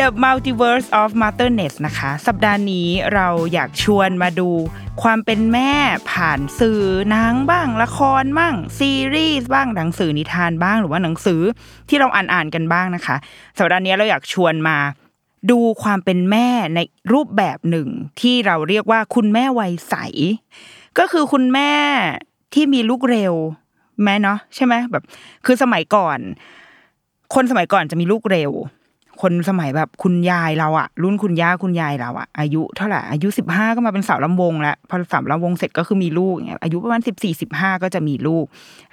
The Multiverse of Motherness นะคะ สัปดาห์นี้เราอยากชวนมาดูความเป็นแม่ผ่านสื่อนังบ้าง ละครบ้าง ซีรีส์บ้างหนังสือนิทานบ้างหรือว่าหนังสือที่เราอ่านอ่านๆกันบ้างนะคะ สัปดาห์นี้เราอยากชวนมาดูความเป็นแม่ในรูปแบบหนึ่ง ที่เราเรียกว่าคุณแม่วัยใส ก็คือคุณแม่ที่มีลูกเร็วแม่เนาะใช่ไหมแบบ คือสมัยก่อน คนสมัยก่อนจะมีลูกเร็ว คนสมัยแบบคุณยายเราอะรุ่นคุณย่าคุณยายเราอะอายุเท่าไหร่อายุสิบห้าก็มาเป็นสาวลำวงแล้วพอสาวลำวงเสร็จก็คือมีลูกอย่างเงี้ยอายุประมาณสิบสี่สิบห้าก็จะมีลูก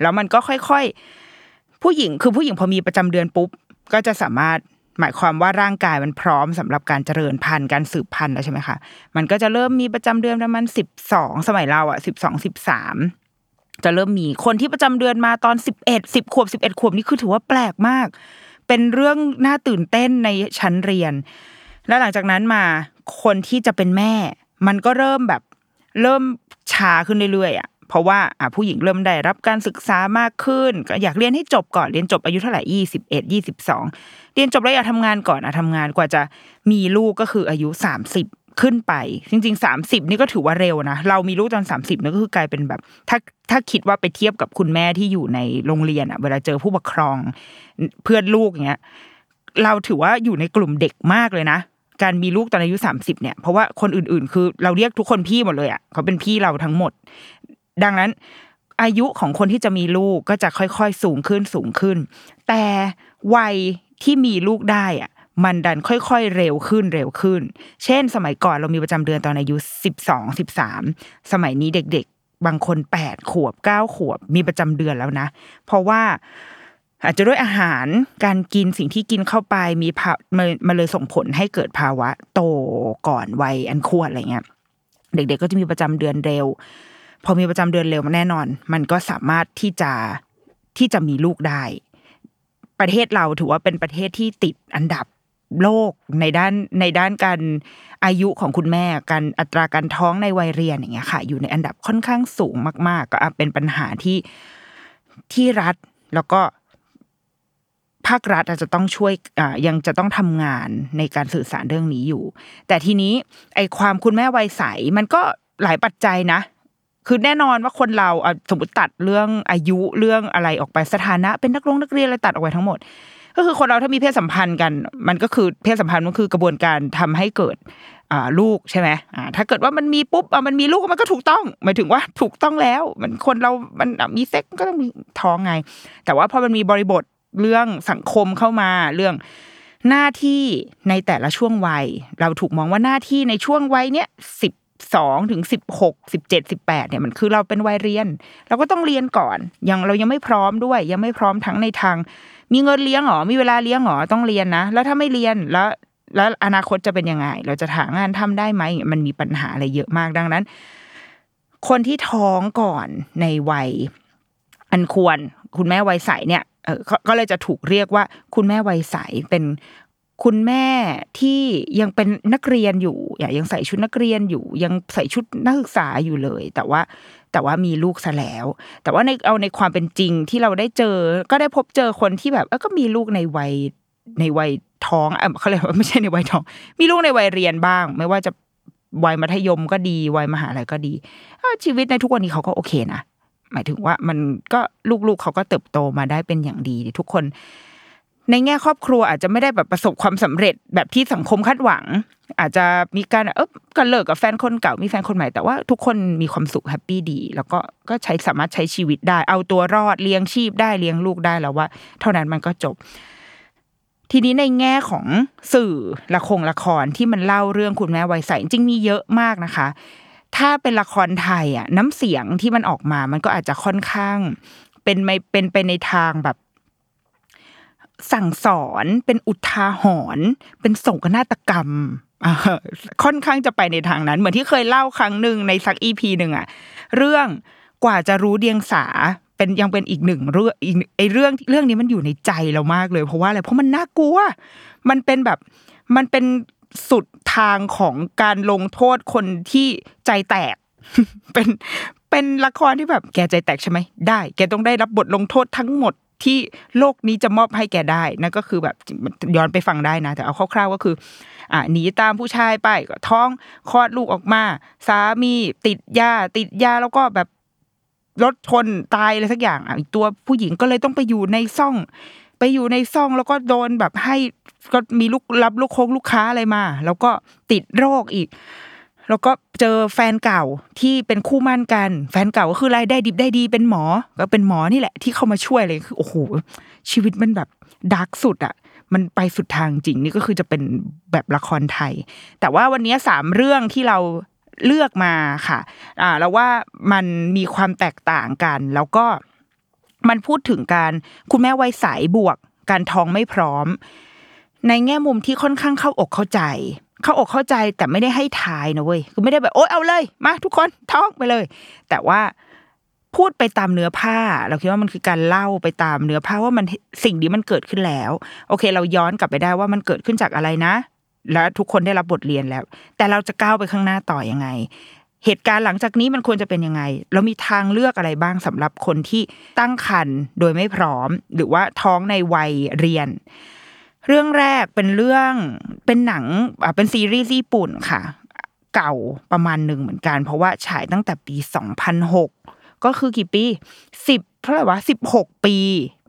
แล้วมันก็ค่อยๆ ผู้หญิงคือผู้หญิงพอมีประจำเดือนปุ๊บ ก็จะสามารถหมายความว่าร่างกายมันพร้อมสำหรับการเจริญพันธุ์การสืบพันธุ์แล้วใช่ไหมคะมันก็จะเริ่มมีประจำเดือนประมาณสิบสองสมัยเราอะสิบสองสิบสามจะเริ่มมีคนที่ประจำเดือนมาตอนสิบเอ็ดสิบขวบสิบเอ็ดขวบนี่คือถือว่าแปลกมาก เป็นเรื่องน่าตื่นเต้นในชั้นเรียน แล้วหลังจากนั้นมาคนที่จะเป็นแม่ มันก็เริ่มแบบเริ่มชาขึ้นเรื่อยๆอะเพราะว่าอะผู้หญิงเริ่มได้รับการศึกษามากขึ้น ก็อยากเรียนให้จบก่อนเรียนจบอายุเท่าไหร่ยี่สิบเอ็ดยี่สิบสองเรียนจบแล้วอยากทำงานก่อนอะทำงานกว่าจะมีลูกก็คืออายุสามสิบ ขึ้นไป จริงๆสามสิบนี่ก็ถือว่าเร็วนะ เรามีลูกตอนสามสิบนี่ก็คือกลายเป็นแบบ ถ้าถ้าคิดว่าไปเทียบกับคุณแม่ที่อยู่ในโรงเรียนอะ เวลาเจอผู้ปกครอง เพื่อนลูกอย่างเงี้ยเราถือว่าอยู่ในกลุ่มเด็กมากเลยนะการมีลูกตอนอายุสามสิบเนี่ยเพราะว่าคนอื่นๆ คือเราเรียกทุกคนพี่หมดเลยอะเขาเป็นพี่เราทั้งหมด ดังนั้นอายุของคนที่จะมีลูกก็จะค่อยๆ สูงขึ้นสูงขึ้น แต่วัยที่มีลูกได้อะ มันดันค่อยๆเร็วขึ้นเร็วขึ้น เช่น สมัยก่อนเรามีประจำเดือนตอนอายุสิบสองสิบสามสมัยนี้เด็กๆ บางคนแปดขวบเก้าขวบมีประจำเดือนแล้วนะ เพราะว่าอาจจะด้วยอาหารการกินสิ่งที่กินเข้าไปมีภามมันเลยส่งผลให้เกิดภาวะโตก่อนวัยอันควรอะไรเงี้ยเด็ก ๆ ก็จะมีประจำเดือนเร็ว พอมีประจำเดือนเร็วมันแน่นอน มันก็สามารถที่จะที่จะมีลูกได้ ประเทศเราถือว่าเป็นประเทศที่ติดอันดับ โลกในด้านในด้านการอายุของคุณแม่การอัตราการท้องในวัยเรียนอย่างเงี้ยค่ะ อยู่ในอันดับค่อนข้างสูงมาก ๆ ก็เป็นปัญหาที่ที่รัฐแล้วก็ภาครัฐอาจจะต้องช่วยอ่ายังจะต้องทำงานในการสื่อสารเรื่องนี้อยู่ แต่ทีนี้ไอความคุณแม่วัยใสมันก็หลายปัจจัยนะ คือแน่นอนว่าคนเราสมมติตัดเรื่องอายุเรื่องอะไรออกไปสถานะ เป็นนักลงนักเรียนอะไรตัดออกไปทั้งหมด ก็คือคนเราถ้ามีเพศสัมพันธ์กัน มันก็คือเพศสัมพันธ์มันคือกระบวนการทำให้เกิดลูกใช่ไหมถ้าเกิดว่ามันมีปุ๊บมันมีลูกมันก็ถูกต้องหมายถึงว่าถูกต้องแล้ว มันคนเรา มันมีเซ็กก็ต้องมีท้องไง แต่ว่าพอมันมีบริบทเรื่องสังคมเข้ามาเรื่องหน้าที่ในแต่ละช่วงวัย เราถูกมองว่าหน้าที่ในช่วงวัยเนี้ยสิบสองถึงสิบหกสิบเจ็ดสิบแปดเนี่ยมันคือเราเป็นวัยเรียน เราก็ต้องเรียนก่อนยังเรายังไม่พร้อมด้วย ยังไม่พร้อมทั้งในทาง มีเงินเลี้ยงหรอมีเวลาเลี้ยงหรอต้องเรียนนะ แล้วถ้าไม่เรียนแล้ว แล้วอนาคตจะเป็นยังไง เราจะหางานทำได้ไหมมันมีปัญหาอะไรเยอะมากดังนั้น คนที่ท้องก่อนในวัย อันควร คุณแม่วัยใสเนี่ยเออก็ก็เลยจะถูกเรียกว่า คุณแม่วัยใสเป็นคุณแม่ที่ยังเป็นนักเรียนอยู่อย่ายังใส่ชุดนักเรียนอยู่ ยังใส่ชุดนักศึกษาอยู่เลย แต่ว่า แต่ว่ามีลูกซะแล้ว แต่ว่าในเอาในความเป็นจริงที่เราได้เจอ ก็ได้พบเจอคนที่แบบเออก็มีลูกในวัยในวัยท้องเออเขาเรียกว่าไม่ใช่ในวัยท้อง มีลูกในวัยเรียนบ้าง ไม่ว่าจะวัยมัธยมก็ดีวัยมหาลัยก็ดีชีวิตในทุกวันนี้เขาก็โอเคนะหมายถึงว่ามันก็ลูกๆเขาก็เติบโตมาได้เป็นอย่างดีทุกคน ในแง่ครอบครัวอาจจะไม่ได้แบบประสบความสำเร็จแบบที่สังคมคาดหวัง อาจจะมีการเออก็เลิกกับแฟนคนเก่ามีแฟนคนใหม่แต่ว่าทุกคนมีความสุขแฮปปี้ดี แล้วก็ก็ใช้สามารถใช้ชีวิตได้ เอาตัวรอดเลี้ยงชีพได้เลี้ยงลูกได้แล้วว่า เท่านั้นมันก็จบ ทีนี้ในแง่ของสื่อละครละครที่มันเล่าเรื่องคุณแม่วัยใสจริงมีเยอะมากนะคะถ้าเป็นละครไทยอะน้ำเสียงที่มันออกมา มันก็อาจจะค่อนข้าง เป็นไม่เป็นไปในทางแบบ สั่งสอนเป็นอุทาหรณ์เป็นโศกนาฏกรรม ค่อนข้างจะไปในทางนั้น เหมือนที่เคยเล่าครั้งหนึ่งในสักอีพีหนึ่งอะเรื่องกว่าจะรู้เดียงสาเป็นยังเป็นอีกหนึ่งเรื่องอีกไอเรื่องเรื่องนี้มันอยู่ในใจเรามากเลย เพราะว่าอะไรเพราะมันน่ากลัว มันเป็นแบบมันเป็นสุดทางของการลงโทษคนที่ใจแตก เป็นเป็นละครที่แบบแกใจแตกใช่ไหมได้ แกต้องได้รับบทลงโทษทั้งหมด ที่โลกนี้จะมอบให้แกได้นั่นก็คือแบบย้อนไปฟังได้นะ แต่เอาคร่าวๆก็คืออ่าหนีตามผู้ชายไปก็ท้องคลอดลูกออกมา สามีติดยาติดยาแล้วก็แบบรถชนตายอะไรสักอย่างอะตัวผู้หญิงก็เลยต้องไปอยู่ในซ่อง ไปอยู่ในซ่องแล้วก็โดนแบบให้ก็มีลูกรับลูกคงลูกค้าอะไรมา แล้วก็ติดโรคอีก แล้วก็เจอแฟนเก่าที่เป็นคู่มั่นกัน แฟนเก่าก็คือรายได้ดิบได้ดีเป็นหมอ ก็เป็นหมอนี่แหละ ที่เข้ามาช่วยเลยคือโอ้โหชีวิตมันแบบดาร์กสุดอะมันไปสุดทางจริงนี่ก็คือจะเป็นแบบละครไทย แต่ว่าวันนี้สามเรื่องที่เราเลือกมาค่ะ อ่าแล้วว่ามันมีความแตกต่างกัน แล้วก็มันพูดถึงการคุณแม่วัยใสบวก การท้องไม่พร้อม ในแง่มุมที่ค่อนข้างเข้าอกเข้าใจ เข้าอกเข้าใจแต่ไม่ได้ให้ทายนะเว้ยคือไม่ได้แบบโอ๊ยเอาเลยมาทุกคนท้องไปเลย แต่ว่าพูดไปตามเนื้อผ้า เราคิดว่ามันคือการเล่าไปตามเนื้อผ้าว่ามันสิ่งนี้มันเกิดขึ้นแล้ว โอเค เราย้อนกลับไปได้ว่ามันเกิดขึ้นจากอะไรนะ และทุกคนได้รับบทเรียนแล้ว แต่เราจะก้าวไปข้างหน้าต่อยังไง เหตุการณ์หลังจากนี้มันควรจะเป็นยังไง เรามีทางเลือกอะไรบ้างสำหรับคนที่ตั้งครรภ์โดยไม่พร้อม หรือว่าท้องในวัยเรียน เรื่องแรกเป็นเรื่องเป็นหนังอ่าเป็นซีรีส์ญี่ปุ่นค่ะ เก่าประมาณหนึ่งเหมือนกัน เพราะว่าฉายตั้งแต่ปี2006ก็คือกี่ปีสิบเท่าไหร่วะสิบหกปี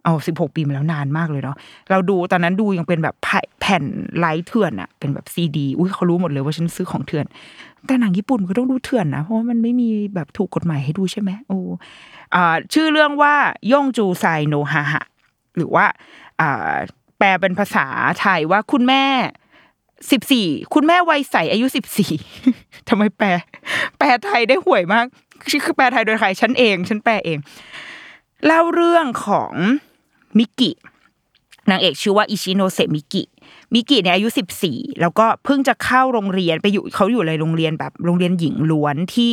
เอาสิบหกปีมาแล้วนานมากเลยเนาะเราดูตอนนั้นดูยังเป็นแบบแผ่นไลท์เถื่อนอะเป็นแบบซีดีอุ้ยเขารู้หมดเลยว่าฉันซื้อของเถื่อน แต่หนังญี่ปุ่นก็ต้องดูเถื่อนนะเพราะว่ามันไม่มีแบบถูกกฎหมายให้ดูใช่ไหมโอ้อ่าชื่อเรื่องว่าย่งจูไซโนฮาะหรือว่าอ่า ปลเป็นภาษาไทยว่าคุณแม่สิบสี่คุณแม่วัยใสอายุสิบสี่ทำไมแปล แปลไทยได้ห่วยมากคือแปลไทยโดยใครฉันเอง ฉันแปลเอง เล่าเรื่องของมิกินางเอกชื่อว่าอิชิโนเซมิกิมิกิเนี่ยอายุสิบสี่แล้วก็เพิ่งจะเข้าโรงเรียนไปอยู่เขาอยู่ในโรงเรียนแบบโรงเรียนหญิงล้วนที่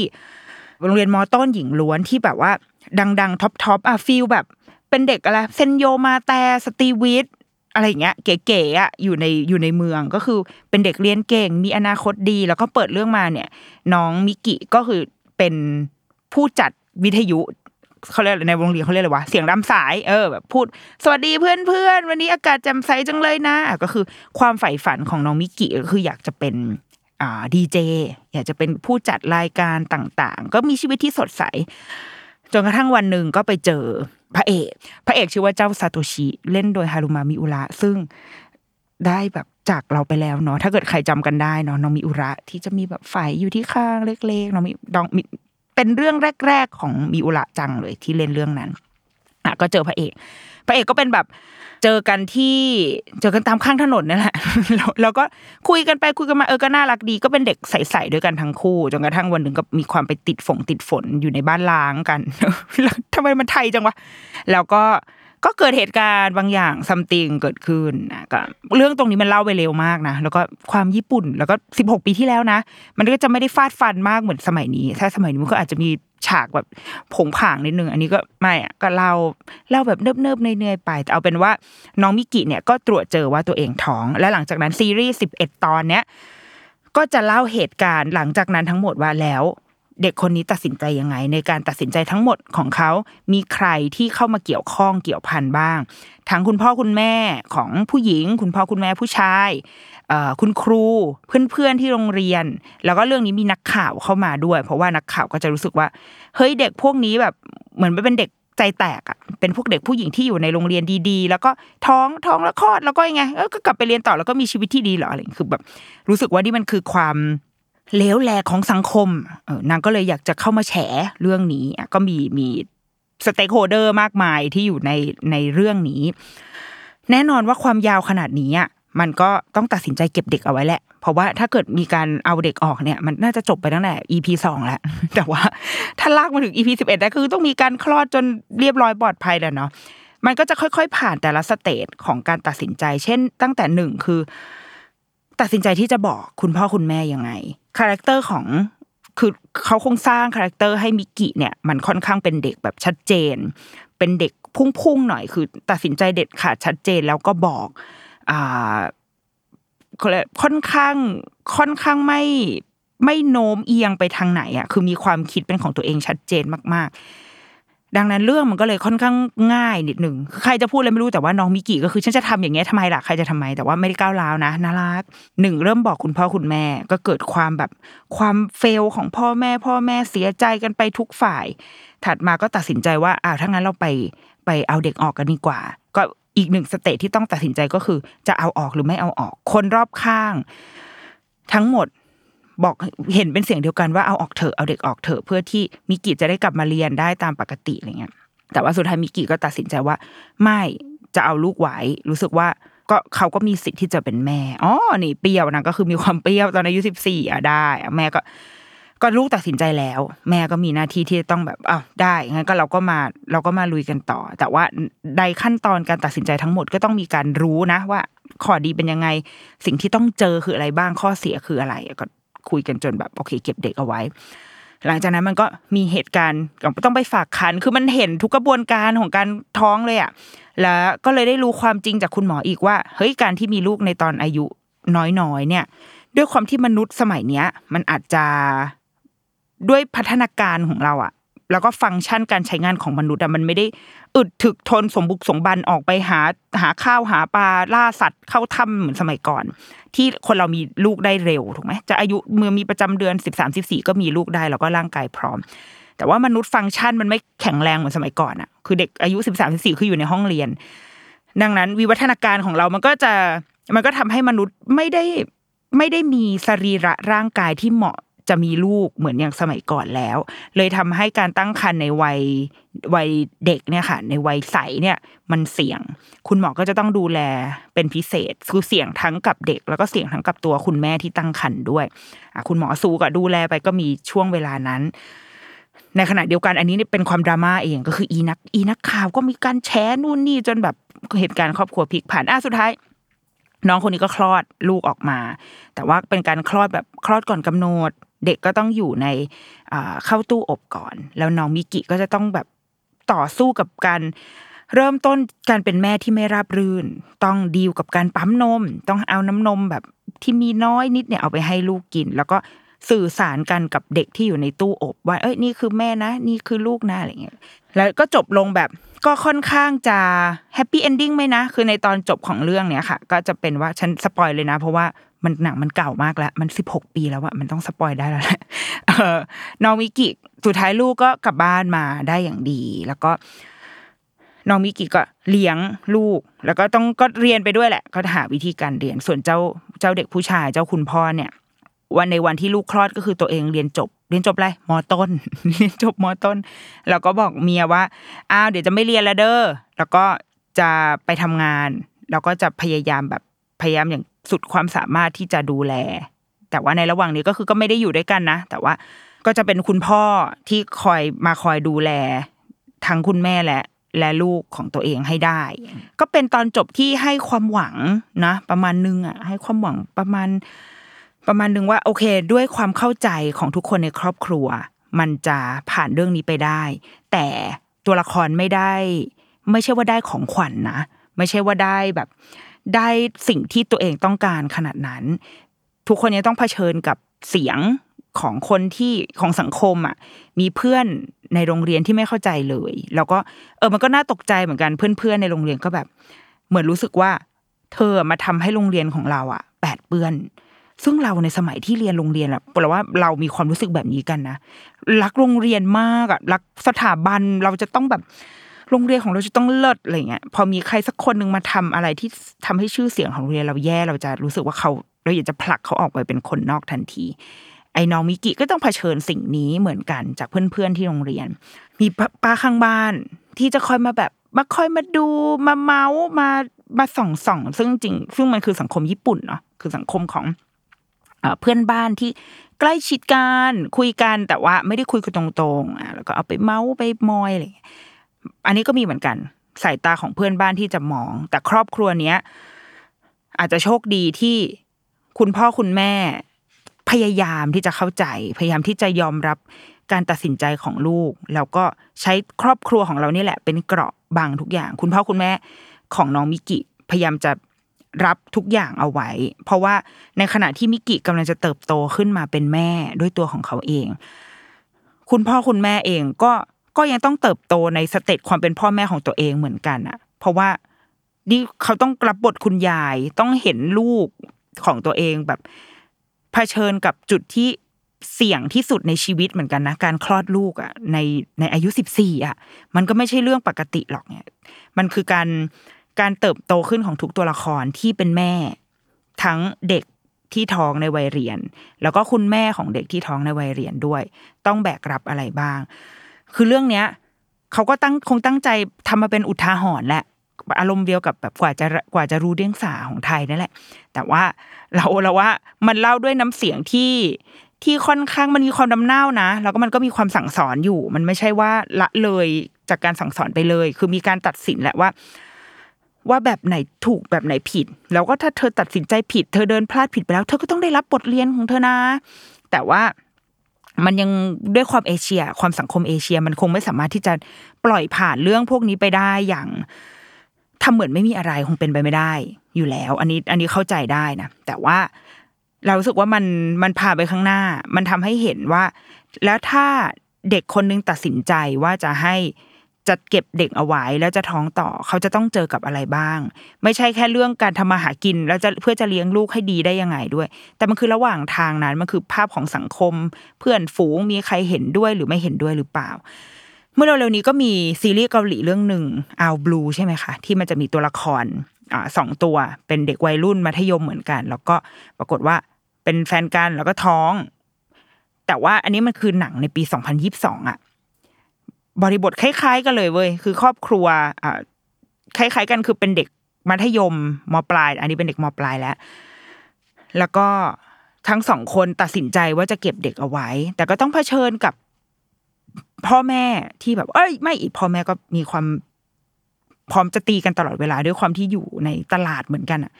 โรงเรียน ม.ต้นหญิงล้วนที่แบบว่า ดัง ๆ top top อะ feel แบบเป็นเด็กอะไรเซนต์โยมาแตร์สตรีวิทย์ อะไรอย่างเงี้ยเก๋ๆอะอยู่ในอยู่ในเมืองก็คือเป็นเด็กเรียนเก่ง มีอนาคตดี แล้วก็เปิดเรื่องมาเนี่ย น้องมิกิก็คือเป็นผู้จัดวิทยุเขาเรียกในโรงเรียนเขาเรียกอะไรวะเสียงรำสายเออแบบพูด สวัสดีเพื่อนเพื่อนวันนี้อากาศแจ่มใสจังเลยนะ ก็คือความใฝ่ฝันของน้องมิกิก็คืออยากจะเป็นอ่าดีเจอยากจะเป็นผู้จัดรายการต่างๆ ก็มีชีวิตที่สดใส จนกระทั่งวันหนึ่งก็ไปเจอ พระเอก พระเอกชื่อว่าเจ้าซาโตชิเล่นโดยฮารุมามิอุระซึ่งได้แบบจากเราไปแล้วเนาะถ้าเกิดใครจำกันได้เนาะน้องมิอุระที่จะมีแบบฝ่ายอยู่ที่ข้างเล็กๆน้องมิดองมิเป็นเรื่องแรก ๆ ของมิอุระจังเลยที่เล่นเรื่องนั้นอะก็เจอพระเอก พระเอกก็เป็นแบบ เจอกันที่เจอกันตามข้างถนนนั่นแหละแล้วแล้วก็คุยกันไปคุยกันมาเออก็น่ารักดี ก็เป็นเด็กใสๆด้วยกันทั้งคู่จนกระทั่งวันหนึ่งก็มีความไปติดฝงติดฝนอยู่ในบ้านล้างกันแล้วทำไมมันไทยจังวะแล้วก็ก็เกิดเหตุการณ์บางอย่างซัมติงเกิดขึ้นนะก็เรื่องตรงนี้มันเล่าไปเร็วมากนะแล้วก็ความญี่ปุ่นแล้วก็สิบหกปีที่แล้วนะ มันก็จะไม่ได้ฟาดฟันมากเหมือนสมัยนี้ ถ้าสมัยนี้มันก็อาจจะมี ฉากแบบผงผางนิดนึงอันนี้ก็ไม่อะก็เล่าเล่าแบบเนิบๆเนื่อยๆไป แต่เอาเป็นว่าน้องมิกิเนี่ยก็ตรวจเจอว่าตัวเองท้อง และหลังจากนั้นซีรีส์สิบเอ็ดตอนเนี้ยก็จะเล่าเหตุการณ์หลังจากนั้นทั้งหมดว่าแล้ว เด็กคนนี้ตัดสินใจยังไง ในการตัดสินใจทั้งหมดของเขามีใครที่เข้ามาเกี่ยวข้องเกี่ยวพันบ้าง ทั้งคุณพ่อคุณแม่ของผู้หญิง คุณพ่อคุณแม่ผู้ชาย คุณครูเพื่อนๆที่โรงเรียน แล้วก็เรื่องนี้มีนักข่าวเข้ามาด้วย เพราะว่านักข่าวก็จะรู้สึกว่าเฮ้ยเด็กพวกนี้แบบเหมือนไม่เป็นเด็กใจแตกอะเป็นพวกเด็กผู้หญิงที่อยู่ในโรงเรียนดีๆ แล้วก็ท้องท้องแล้วคลอดแล้วก็ยังไงก็กลับไปเรียนต่อแล้วก็มีชีวิตที่ดีเหรออะไรคือแบบรู้สึกว่านี่มันคือความเลวแหลกของสังคมนางก็เลยอยากจะเข้ามาแฉเรื่องนี้อะก็มีมี stakeholder มากมายที่อยู่ในในเรื่องนี้ แน่นอนว่าความยาวขนาดนี้อะ มันก็ต้องตัดสินใจเก็บเด็กเอาไว้แหละ เพราะว่าถ้าเกิดมีการเอาเด็กออกเนี่ย มันน่าจะจบไปตั้งแต่ EP สองแล้ว แต่ว่าถ้าลากมาถึง EP สิบเอ็ดได้คือต้องมีการคลอดจนเรียบร้อยปลอดภัยแล้วเนาะ มันก็จะค่อยๆ ผ่านแต่ละ stage ของการตัดสินใจ เช่น ตั้งแต่หนึ่งคือ ตัดสินใจที่จะบอกคุณพ่อคุณแม่ยังไง character ของคือเขาคงสร้าง character ให้มิกิเนี่ย มันค่อนข้างเป็นเด็กแบบชัดเจน เป็นเด็กพุ่งๆหน่อย คือ ตัดสินใจเด็ดขาดชัดเจนแล้วก็บอก ค่อนข้างค่อนข้างไม่ไม่โน้มเอียงไปทางไหนอะคือมีความคิดเป็นของตัวเองชัดเจนมาก ๆ ดังนั้นเรื่องมันก็เลยค่อนข้างง่ายนิดหนึ่งใครจะพูดอะไรไม่รู้แต่ว่าน้องมิกิก็คือฉันจะทำอย่างเงี้ยทำไมล่ะใครจะทำไมแต่ว่าไม่ได้ก้าวร้าวนะน่ารักหนึ่งเริ่มบอกคุณพ่อคุณแม่ ก็เกิดความแบบความเฟลของพ่อแม่ พ่อแม่เสียใจกันไปทุกฝ่าย ถัดมาก็ตัดสินใจว่าอ้าวถ้างั้นเราไปไปเอาเด็กออกกันดีกว่า ก็ อีกหนึ่ง stage ที่ต้องตัดสินใจก็คือ จะเอาออกหรือไม่เอาออก คนรอบข้าง ทั้งหมดบอกเห็นเป็นเสียงเดียวกันว่าเอาออกเถอะเอาเด็กออกเถอะเพื่อที่มิกิจะได้กลับมาเรียนได้ตามปกติอะไรเงี้ยแต่ว่าสุดท้ายมิกิก็ตัดสินใจว่า ไม่จะเอาลูกไว้รู้สึกว่าก็เขาก็มีสิทธิ์ที่จะเป็นแม่อ๋อนี่เปรี้ยวนะก็คือมีความเปรี้ยวตอนอายุสิบสี่อะได้แม่ก็ ก็ลูกตัดสินใจแล้ว แม่ก็มีหน้าที่ที่ต้องแบบอ้าวได้งั้นก็เราก็มาเราก็มาลุยกันต่อ แต่ว่าในขั้นตอนการตัดสินใจทั้งหมดก็ต้องมีการรู้นะว่าข้อดีเป็นยังไง สิ่งที่ต้องเจอคืออะไรบ้างข้อเสียคืออะไรก็คุยกันจนแบบโอเค เก็บเด็กเอาไว้ หลังจากนั้นมันก็มีเหตุการณ์ต้องไปฝากคันคือมันเห็นทุกกระบวนการของการท้องเลยอะแล้วก็เลยได้รู้ความจริงจากคุณหมออีกว่าเฮ้ยการที่มีลูกในตอนอายุน้อยๆเนี่ย ด้วยความที่มนุษย์สมัยเนี้ย มันอาจจะ ด้วยพัฒนาการของเราอะแล้วก็ฟังก์ชันการใช้งานของมนุษย์อะมันไม่ได้อึดถึกทนสมบุกสมบันออกไปหาหาข้าวหาปลาล่าสัตว์เข้าถ้ำเหมือนสมัยก่อน ที่คนเรามีลูกได้เร็วถูกไหมจะอายุเมื่อมีประจำเดือนสิบสามสิบสี่ก็มีลูกได้แล้วก็ร่างกายพร้อม แต่ว่ามนุษย์ฟังก์ชันมันไม่แข็งแรงเหมือนสมัยก่อนอะคือเด็กอายุสิบสามสิบสี่คืออยู่ในห้องเรียน ดังนั้นวิวัฒนาการของเรามันก็จะมันก็ทำให้มนุษย์ไม่ได้ไม่ได้มีสรีระร่างกายที่เหมาะ จะมีลูกเหมือนอย่างสมัยก่อนแล้ว เลยทำให้การตั้งครรภ์ในวัยวัยเด็กเนี่ยค่ะ ในวัยใสเนี่ยมันเสี่ยง คุณหมอก็จะต้องดูแลเป็นพิเศษคือเสี่ยงทั้งกับเด็ก แล้วก็เสี่ยงทั้งกับตัวคุณแม่ที่ตั้งครรภ์ด้วยคุณหมอสูกับดูแลไปก็มีช่วงเวลานั้นในขณะเดียวกันอันนี้เป็นความดราม่าเองก็คืออีนักอีนักข่าวก็มีการแชร์นู่นนี่จนแบบเหตุการณ์ครอบครัวพลิกผันอะสุดท้าย น้องคนนี้ก็คลอดลูกออกมา แต่ว่าเป็นการคลอดแบบคลอดก่อนกำหนด เด็กก็ต้องอยู่ในเข้าตู้อบก่อน แล้วน้องมิกิก็จะต้องแบบต่อสู้กับการเริ่มต้นการเป็นแม่ที่ไม่ราบรื่น ต้องดีลกับการปั๊มนม ต้องเอาน้ำนมแบบที่มีน้อยนิดเนี่ยเอาไปให้ลูกกิน แล้วก็สื่อสารกันกับเด็กที่อยู่ในตู้อบ ว่าเอ้ยนี่คือแม่นะ นี่คือลูกนะอะไรเงี้ยแล้วก็จบลงแบบก็ค่อนข้างจะ happy ending ไหมนะ คือในตอนจบของเรื่องเนี้ยค่ะ ก็จะเป็นว่าฉัน spoil เลยนะ เพราะว่า มันหนังมันเก่ามากแล้ว มันสิบหกปีแล้วอะมันต้อง spoil ได้แล้วแหละน้องมิกิสุดท้ายลูกก็กลับบ้านมาได้อย่างดี แล้วก็น้องมิกิก็เลี้ยงลูก แล้วก็ต้องก็เรียนไปด้วยแหละ ก็หาวิธีการเรียน ส่วนเจ้าเจ้าเด็กผู้ชายเจ้าคุณพ่อเนี่ย วันในวันที่ลูกคลอดก็คือตัวเองเรียนจบ เรียนจบอะไรม.ต้น เรียนจบมอต้น แล้วก็บอกเมียว่าอ้าวเดี๋ยวจะไม่เรียนแล้วเด้อแล้วก็จะไปทำงาน แล้วก็จะพยายามแบบพยายามอย่าง สุดความสามารถที่จะดูแล แต่ว่าในระหว่างนี้ก็คือก็ไม่ได้อยู่ด้วยกันนะ แต่ว่าก็จะเป็นคุณพ่อที่คอยมาคอยดูแล ทั้งคุณแม่และและลูกของตัวเองให้ได้ ก็เป็นตอนจบที่ให้ความหวังนะ ประมาณนึงอะ ให้ความหวังประมาณ ประมาณนึงว่าโอเค ด้วยความเข้าใจของทุกคนในครอบครัว มันจะผ่านเรื่องนี้ไปได้ แต่ตัวละครไม่ได้ ไม่ใช่ว่าได้ของขวัญนนะไม่ใช่ว่าได้แบบ ได้สิ่งที่ตัวเองต้องการขนาดนั้น ทุกคนยังต้องเผชิญกับเสียงของคนที่ของสังคมอะมีเพื่อนในโรงเรียนที่ไม่เข้าใจเลย แล้วก็เออมันก็น่าตกใจเหมือนกันเพื่อนๆในโรงเรียนก็แบบ เหมือนรู้สึกว่า เธอมาทำให้โรงเรียนของเราอะแปดเปื้อน ซึ่งเราในสมัยที่เรียนโรงเรียนอะแปลว่าเรามีความรู้สึกแบบนี้กันนะรักโรงเรียนมากอะรักสถาบันเราจะต้องแบบ โรงเรียนของเราจะต้องเลิศอะไรเงี้ยพอมีใครสักคนหนึ่งมาทำอะไรที่ทำให้ชื่อเสียงของโรงเรียนเราแย่เราจะรู้สึกว่าเขาเราอยากจะผลักเขาออกไปเป็นคนนอกทันที ไอ้น้องมิกิก็ต้องเผชิญสิ่งนี้เหมือนกันจากเพื่อนๆที่โรงเรียน มีป้าข้างบ้าน ที่จะคอยมาแบบมาคอยมาดูมาเมาส์มามาส่องส่องซึ่งจริง ซึ่งมันคือสังคมญี่ปุ่นเนาะคือสังคมของเพื่อนบ้านที่ใกล้ชิดกันคุยกันแต่ว่าไม่ได้คุยกันตรงๆอะแล้วก็เอาไปเมาส์ไปมอยอะไรอั อันนี้ก็มีเหมือนกัน สายตาของเพื่อนบ้านที่จะมอง แต่ครอบครัวเนี้ย อาจจะโชคดีที่คุณพ่อคุณแม่ พยายามที่จะเข้าใจ พยายามที่จะยอมรับการตัดสินใจของลูก แล้วก็ใช้ครอบครัวของเรานี่แหละ เป็นเกราะบังทุกอย่าง คุณพ่อคุณแม่ของน้องมิกิพยายามจะรับทุกอย่างเอาไว้ เพราะว่าในขณะที่มิกิกำลังจะเติบโตขึ้นมาเป็นแม่ด้วยตัวของเขาเอง คุณพ่อคุณแม่เองก็ ก็ยังต้องเติบโตในสเตจความเป็นพ่อแม่ของตัวเองเหมือนกันอะเพราะว่านี่เขาต้องรับบทคุณยายต้องเห็นลูกของตัวเองแบบเผชิญกับจุดที่เสี่ยงที่สุดในชีวิตเหมือนกันนะ การคลอดลูกอะในในอายุสิบสี่อะ มันก็ไม่ใช่เรื่องปกติหรอกเนี่ย มันคือการการเติบโตขึ้นของทุกตัวละครที่เป็นแม่ ทั้งเด็กที่ท้องในวัยเรียน แล้วก็คุณแม่ของเด็กที่ท้องในวัยเรียนด้วย ต้องแบกรับอะไรบ้าง คือเรื่องเนี้ยเขาก็ตั้งคงตั้งใจทำมาเป็นอุทาหรณ์แหละอารมณ์เดียวกับแบบกว่าจะกว่าจะรู้เรื่องสาของไทยนั่นแหละ แต่ว่าเราเราว่ามันเล่าด้วยน้ำเสียงที่ที่ค่อนข้างมันมีความดำเน่านะ แล้วก็มันก็มีความสั่งสอนอยู่ มันไม่ใช่ว่าละเลยจากการสั่งสอนไปเลย คือมีการตัดสินแหละว่า ว่าแบบไหนถูกแบบไหนผิด แล้วก็ถ้าเธอตัดสินใจผิด เธอเดินพลาดผิดไปแล้ว เธอก็ต้องได้รับบทเรียนของเธอนะ แต่ว่า มันยังด้วยความเอเชีย ความสังคมเอเชีย มันคงไม่สามารถที่จะปล่อยผ่านเรื่องพวกนี้ไปได้อย่างทำเหมือนไม่มีอะไรคงเป็นไปไม่ได้อยู่แล้ว อันนี้อันนี้เข้าใจได้นะ แต่ว่าเราสึกว่ามันมันพาไปข้างหน้า มันทำให้เห็นว่า แล้วถ้าเด็กคนนึงตัดสินใจว่าจะให้ จะเก็บเด็กเอาไว้แล้วจะท้องต่อเขาจะต้องเจอกับอะไรบ้าง ไม่ใช่แค่เรื่องการทำมาหากิน แล้วจะเพื่อจะเลี้ยงลูกให้ดีได้ยังไงด้วย แต่มันคือระหว่างทางนั้นมันคือภาพของสังคม เพื่อนฝูงมีใครเห็นด้วยหรือไม่เห็นด้วยหรือเปล่า เมื่อเร็วๆนี้ก็มีซีรีส์เกาหลีเรื่องหนึ่งอาบลูใช่ไหมคะที่มันจะมีตัวละครอสองตัวเป็นเด็กวัยรุ่นมัธยมเหมือนกัน แล้วก็ปรากฏว่าเป็นแฟนกันแล้วก็ท้อง แต่ว่าอันนี้มันคือหนังในปีสองพันยิบสองอะ บริบทคล้าย ๆ กันเลยเว้ยคือครอบครัวอ่าคล้าย ๆ กันคือเป็นเด็กมัธยมมปลาย อันนี้เป็นเด็กมปลายแล้ว แล้วก็ทั้งสองคนตัดสินใจว่าจะเก็บเด็กเอาไว้ แต่ก็ต้องเผชิญกับพ่อแม่ที่แบบ เอ้ย ไม่อีกพ่อแม่ก็มีความพร้อมจะตีกันตลอดเวลาด้วยความที่อยู่ในตลาดเหมือนกันอะ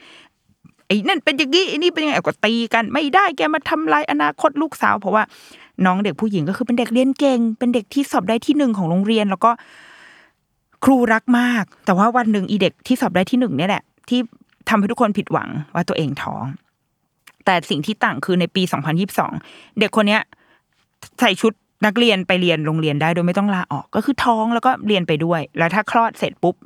ไอ้นั่นเป็นอย่างนี้ไอ้นี่เป็นยังไงก็ตีกัน ไม่ได้แกมาทำลายอนาคตลูกสาว เพราะว่า น้องเด็กผู้หญิงก็คือเป็นเด็กเรียนเก่ง เป็นเด็กที่สอบได้ที่หนึ่งของโรงเรียน แล้วก็ครูรักมาก แต่ว่าวันหนึ่งอีเด็กที่สอบได้ที่หนึ่งเนี่ยแหละ ที่ทำให้ทุกคนผิดหวังว่าตัวเองท้อง แต่สิ่งที่ต่างคือในปี 2022 เด็กคนเนี้ยใส่ชุดนักเรียนไปเรียนโรงเรียนได้โดยไม่ต้องลาออกก็คือท้องแล้วก็เรียนไปด้วย แล้วถ้าคลอดเสร็จปุ๊บ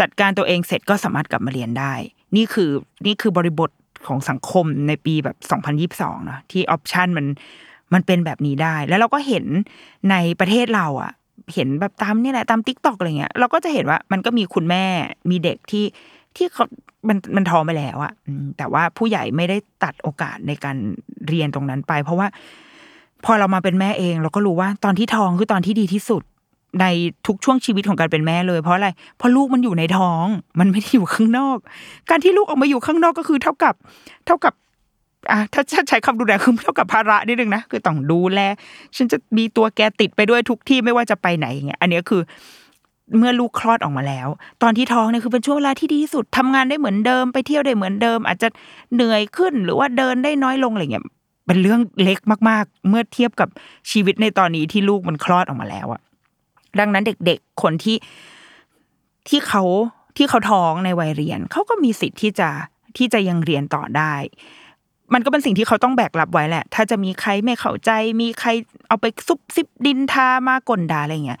จัดการตัวเองเสร็จก็สามารถกลับมาเรียนได้ นี่คือนี่คือบริบทของสังคมในปีแบบ 2022เนาะที่ option มัน มันเป็นแบบนี้ได้ แล้วเราก็เห็นในประเทศเราอะ เห็นแบบตามนี่แหละตาม TikTok อะไรเงี้ยเราก็จะเห็นว่ามันก็มีคุณแม่มีเด็กที่ที่เขามันมันท้องไปแล้วอะแต่ว่าผู้ใหญ่ไม่ได้ตัดโอกาสในการเรียนตรงนั้นไป เพราะว่า พอเรามาเป็นแม่เอง เราก็รู้ว่าตอนที่ท้องคือตอนที่ดีที่สุดในทุกช่วงชีวิตของการเป็นแม่เลย เพราะอะไร เพราะลูกมันอยู่ในท้อง มันไม่ได้อยู่ข้างนอก การที่ลูกออกมาอยู่ข้างนอกก็คือเท่ากับ เท่ากับ อะถ้าใช้คำดูแลคือเท่ากับภาระนิดนึงนะคือต้องดูแล ฉันจะมีตัวแกติดไปด้วยทุกที่ไม่ว่าจะไปไหนอย่างเงี้ยอันนี้คือเมื่อลูกคลอดออกมาแล้ว ตอนที่ท้องเนี่ยคือเป็นช่วงเวลาที่ดีที่สุดทำงานได้เหมือนเดิมไปเที่ยวได้เหมือนเดิม อาจจะเหนื่อยขึ้นหรือว่าเดินได้น้อยลงอะไรเงี้ยเป็นเรื่องเล็กมาก ๆ เมื่อเทียบกับชีวิตในตอนนี้ที่ลูกมันคลอดออกมาแล้วอะดังนั้นเด็กๆคนที่ที่เขาที่เขาท้องในวัยเรียนเขาก็มีสิทธิ์ที่จะที่จะยังเรียนต่อได้ มันก็เป็นสิ่งที่เขาต้องแบกรับไว้แหละ ถ้าจะมีใครไม่เข้าใจ มีใครเอาไปซุบซิบดินทามากลดาอะไรเงี้ย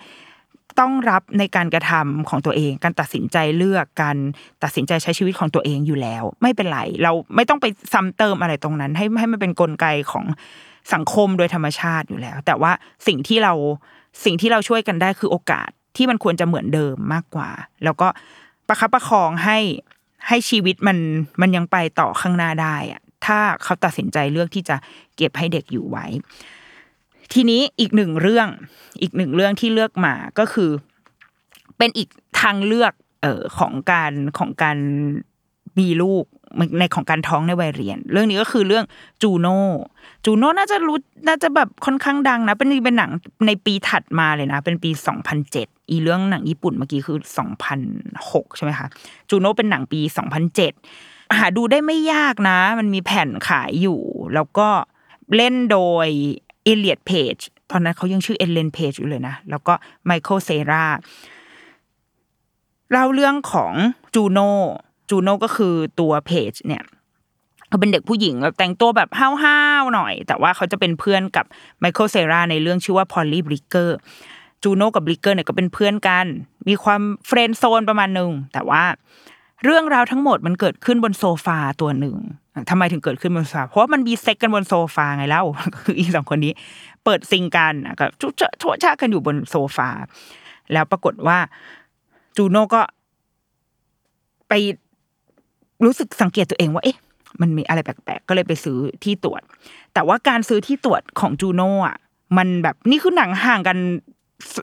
ต้องรับในการกระทำของตัวเอง การตัดสินใจเลือกการตัดสินใจใช้ชีวิตของตัวเองอยู่แล้ว ไม่เป็นไร เราไม่ต้องไปซ้ำเติมอะไรตรงนั้น ให้ให้มันเป็นนกลไกของสังคมโดยธรรมชาติอยู่แล้ว แต่ว่าสิ่งที่เราสิ่งที่เราช่วยกันได้คือโอกาสที่มันควรจะเหมือนเดิมมากกว่า แล้วก็ประคับประคองให้ให้ชีวิตมันมันยังไปต่อข้างหน้าได้อะ ถ้าเขาตัดสินใจเลือกที่จะเก็บให้เด็กอยู่ไว้ ทีนี้อีกหนึ่งเรื่อง อีกหนึ่งเรื่องที่เลือกมาก็คือ เป็นอีกทางเลือกเออของการของการมีลูกในของการท้องในวัยเรียน เรื่องนี้ก็คือเรื่องจูโน่จูโน่น่าจะรู้น่าจะแบบค่อนข้างดังนะ เป็นเป็นหนังในปีถัดมาเลยนะ เป็นปี 2007 อีเรื่องหนังญี่ปุ่นเมื่อกี้คือ 2006 ใช่ไหมคะจูโน่เป็นหนังปี 2007 หาดูได้ไม่ยากนะ มันมีแผ่นขายอยู่ แล้วก็เล่นโดย Elliot Page ตอนนั้นเขายังชื่อ Ellen Page อยู่เลยนะ แล้วก็ Michael Cera เล่าเรื่องของ Juno Juno ก็คือตัวเพจเนี่ยเขาเป็นเด็กผู้หญิงแบบแต่งตัวแบบห้าวๆหน่อย แต่ว่าเขาจะเป็นเพื่อนกับ Michael Cera ในเรื่องชื่อว่า Paulie Bleeker Juno กับ Bleeker เนี่ยก็เป็นเพื่อนกัน มีความ friend zone ประมาณหนึ่งแต่ว่า เรื่องราวทั้งหมดมันเกิดขึ้นบนโซฟาตัวหนึ่งทำไมถึงเกิดขึ้นบนโซฟาเพราะว่ามันมีเซ็กซ์กันบนโซฟาไงเล่าคืออีสองคนนี้ เปิดซิงกันก็ชุชชชากันอยู่บนโซฟา แล้วปรากฏว่า จูโน่ก็ ไปรู้สึกสังเกตตัวเองว่าเอ๊ะมันมีอะไรแปลกๆ ก็เลยไปซื้อที่ตรวจ แต่ว่าการซื้อที่ตรวจของจูโน่อะมันแบบนี่คือหนังห่างกัน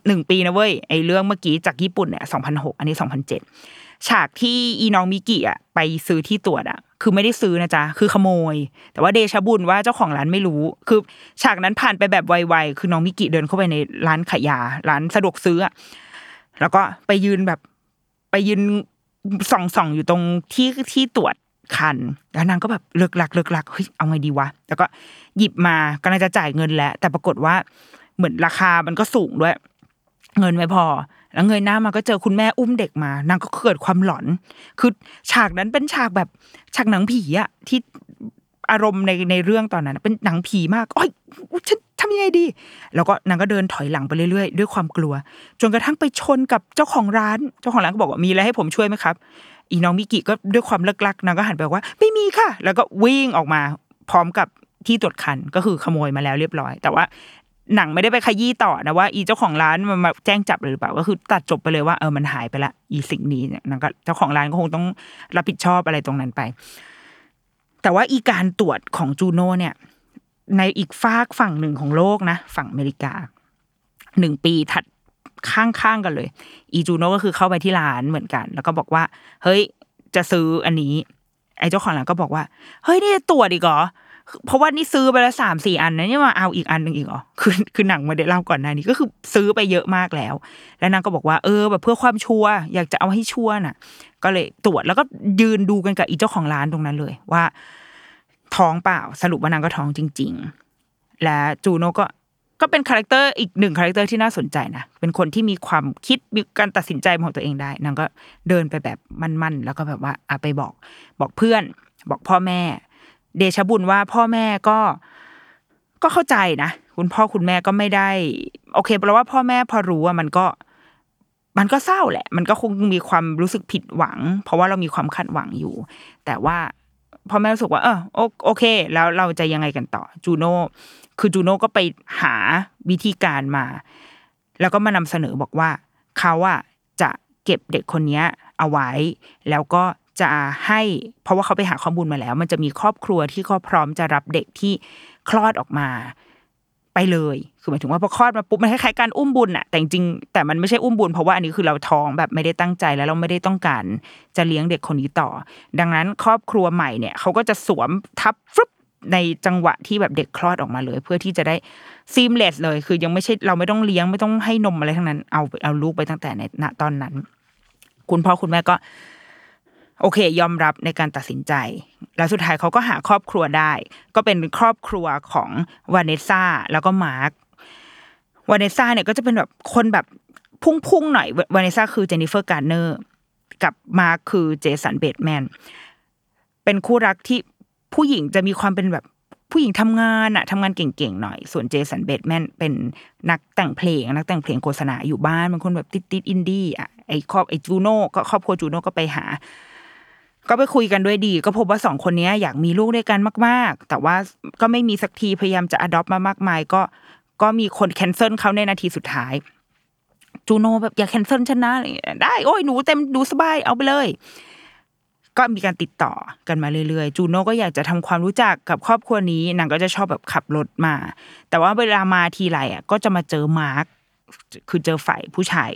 หนึ่งปีนะเว้ยไอเรื่องเมื่อกี้จากญี่ปุ่นเนี่ยสองพันหกอันนี้สองพันเจ็ด ฉากที่อีน้องมิกิอะไปซื้อที่ตรวจอะ คือไม่ได้ซื้อนะจ๊ะ คือขโมย แต่ว่าเดชบุญว่าเจ้าของร้านไม่รู้ คือฉากนั้นผ่านไปแบบไวๆ คือน้องมิกิเดินเข้าไปในร้านขายยา ร้านสะดวกซื้ออะ แล้วก็ไปยืนแบบไปยืนส่องส่องอยู่ตรงที่ที่ตรวจคัน แล้วนางก็แบบเลิกหลักเลิกหลักเฮ้ยเอาไงดีวะ แล้วก็หยิบมากำลังจะจ่ายเงินแล้ว แต่ปรากฏว่าเหมือนราคามันก็สูงด้วย เงินไม่พอ แล้วเงยหน้ามาก็เจอคุณแม่อุ้มเด็กมานางก็เกิดความหลอน คือฉากนั้นเป็นฉากแบบฉากหนังผีอะที่อารมณ์ในในเรื่องตอนนั้น เป็นหนังผีมากโอ้ยฉันทำยังไงดี แล้วก็นางก็เดินถอยหลังไปเรื่อยๆ ด้วยความกลัว จนกระทั่งไปชนกับเจ้าของร้าน เจ้าของร้านก็บอกว่ามีอะไรให้ผมช่วยไหมครับ อีน้องมิกิก็ด้วยความเลิกลักนางก็หันไปว่า ไม่มีค่ะ แล้วก็วิ่งออกมาพร้อมกับที่ตรวจคันก็คือขโมยมาแล้วเรียบร้อย แต่ว่า หนังไม่ได้ไปขยี้ต่อนะว่า อีเจ้าของร้านมันมาแจ้งจับหรือเปล่าก็คือตัดจบไปเลยว่าเออมันหายไปละอีสิ่งนี้เนี่ยนางก็เจ้าของร้านก็คงต้องรับผิดชอบอะไรตรงนั้นไป แต่ว่าอีการตรวจของจูโน่เนี่ย ในอีกฝากฝั่งหนึ่งของโลกนะ ฝั่งอเมริกาหนึ่งปีถัดข้างๆกันเลย อีจูโน่ก็คือเข้าไปที่ร้านเหมือนกัน แล้วก็บอกว่า เฮ้ยจะซื้ออันนี้ ไอ้เจ้าของร้านก็บอกว่า เฮ้ยนี่จะตรวจอีกเหรอ เพราะว่านี่ซื้อไปแล้วสามสี่อันนะนี่มาเอาอีกอันหนึ่งอีกเหรอคือคือหนังไม่ได้เล่าก่อนหน้านี้ก็คือซื้อไปเยอะมากแล้ว แล้วนางก็บอกว่าเออแบบเพื่อความชัวร์อยากจะเอาให้ชัวร์น่ะ ก็เลยตรวจแล้วก็ยืนดูกันกับอีเจ้าของร้านตรงนั้นเลยว่า ท้องเปล่าสรุปว่านางก็ท้องจริง ๆ และจูโน่ก็ก็เป็น character อีกหนึ่ง character ที่น่าสนใจนะ เป็นคนที่มีความคิดมีการตัดสินใจของตัวเองได้นางก็เดินไปแบบมั่นๆแล้วก็แบบว่าอะไปบอกบอกเพื่อน บอกพ่อแม่ เดชบุญว่าพ่อแม่ก็ก็เข้าใจนะคุณพ่อคุณแม่ก็ไม่ได้ โอเคแปลว่าพ่อแม่พอรู้ว่ามันก็มันก็เศร้าแหละ มันก็คงมีความรู้สึกผิดหวัง เพราะว่าเรามีความคาดหวังอยู่ แต่ว่าพ่อแม่รู้สึกว่า เออโอเค แล้วเราจะยังไงกันต่อ จูโน่คือจูโน่ก็ไปหาวิธีการมา แล้วก็มานำเสนอบอกว่าเขาอะจะเก็บเด็กคนนี้เอาไว้ แล้วก็ จะให้เพราะว่าเขาไปหาข้อมูลมาแล้ว มันจะมีครอบครัวที่เขาพร้อมจะรับเด็กที่คลอดออกมาไปเลย คือหมายถึงว่าพอคลอดมาปุ๊บมันคล้ายๆการอุ้มบุญอะแต่จริงแต่มันไม่ใช่อุ้มบุญเพราะว่าอันนี้คือเราท้องแบบไม่ได้ตั้งใจแล้วเราไม่ได้ต้องการจะเลี้ยงเด็กคนนี้ต่อ ดังนั้นครอบครัวใหม่เนี่ยเขาก็จะสวมทับฟึบในจังหวะที่แบบเด็กคลอดออกมาเลย เพื่อที่จะได้seamless เลย คือยังไม่ใช่เราไม่ต้องเลี้ยงไม่ต้องให้นมอะไรทั้งนั้น เอาเอาลูกไปตั้งแต่ในณตอนนั้น คุณพ่อคุณแม่ก็ โอเค ยอมรับในการตัดสินใจ แล้วสุดท้ายเขาก็หาครอบครัวได้ ก็เป็นครอบครัวของวานเนซ่าแล้วก็มาร์ควานเนซ่าเนี่ยก็จะเป็นแบบคนแบบพุ่งๆหน่อยวานเนซ่าคือเจนนิเฟอร์การ์เนอร์กับมาร์คคือเจสันเบดแมนเป็นคู่รักที่ผู้หญิงจะมีความเป็นแบบผู้หญิงทำงานอะทำงานเก่งๆหน่อย ส่วนเจสันเบตแมนเป็นนักแต่งเพลง นักแต่งเพลงโฆษณาอยู่บ้านเป็นคนแบบติดติดอินดี้อะไอครอบไอจูโน่ก็ครอบครัวจูโน่ก็ไปหา ก็ไปคุยกันด้วยดี ก็พบว่าสองคนนี้อยากมีลูกด้วยกันมาก ๆ แต่ว่าก็ไม่มีสักทีพยายามจะ adopt มามากมาย ก็ก็มีคน cancel เขาในนาทีสุดท้ายจูโน่แบบอย่า cancel ฉันนะอะไรอย่างเงี้ยได้โอ้ยหนูเต็มหนูสบายเอาไปเลย ก็มีการติดต่อกันมาเรื่อยๆ จูโนก็อยากจะทำความรู้จักกับครอบครัวนี้นางก็จะชอบแบบขับรถมา แต่ว่าเวลามาทีไรอะ ก็จะมาเจอมาร์คคือเจอฝ่ายผู้ชาย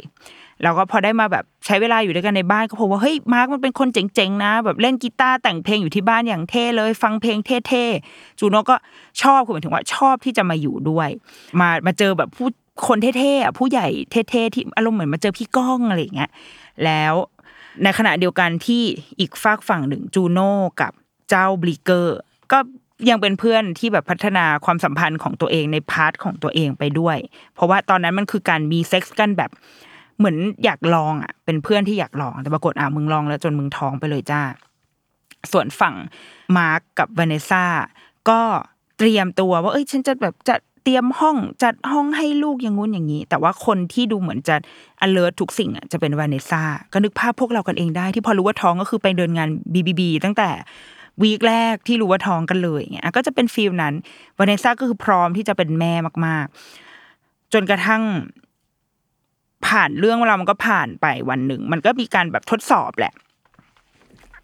แล้วก็พอได้มาแบบใช้เวลาอยู่ด้วยกันในบ้านก็พบว่าเฮ้ยมาร์คมันเป็นคนเจ๋งๆนะ แบบเล่นกีตาร์แต่งเพลงอยู่ที่บ้านอย่างเท่เลย ฟังเพลงเท่ๆจูโน่ก็ชอบคือหมายถึงว่าชอบที่จะมาอยู่ด้วย มามาเจอแบบผู้คนเท่ๆอะผู้ใหญ่เท่ๆที่อารมณ์เหมือนมาเจอพี่ก้องอะไรอย่างเงี้ยแล้วในขณะเดียวกันที่อีกฝากฝั่งหนึ่งจูโน่กับเจ้าบลีกเกอร์ ก็ยังเป็นเพื่อนที่แบบพัฒนาความสัมพันธ์ของตัวเองใน part ของตัวเองไปด้วย เพราะว่าตอนนั้นมันคือการมีเซ็กซ์กันแบบ เหมือนอยากลองอะ เป็นเพื่อนที่อยากลอง แต่ปรากฏอะมึงลองแล้วจนมึงท้องไปเลยจ้า ส่วนฝั่งมาร์กกับวาเนซ่าก็เตรียมตัวว่าเอ้ยฉันจะแบบจะเตรียมห้องจัดห้องให้ลูกอย่างงู้นอย่างนี้ แต่ว่าคนที่ดูเหมือนจะ alert ทุกสิ่งอะจะเป็นวาเนซ่าก็นึกภาพพวกเรากันเองได้ ที่พอรู้ว่าท้องก็คือไปเดินงาน BBB ตั้งแต่วีคแรกที่รู้ว่าท้องกันเลยอย่างเงี้ยก็จะเป็นฟีลนั้นวาเนซ่าก็คือพร้อมที่จะเป็นแม่มาก ๆ จนกระทั่ง ผ่านเรื่องเวลามันก็ผ่านไปวันหนึ่ง มันก็มีการแบบทดสอบแหละ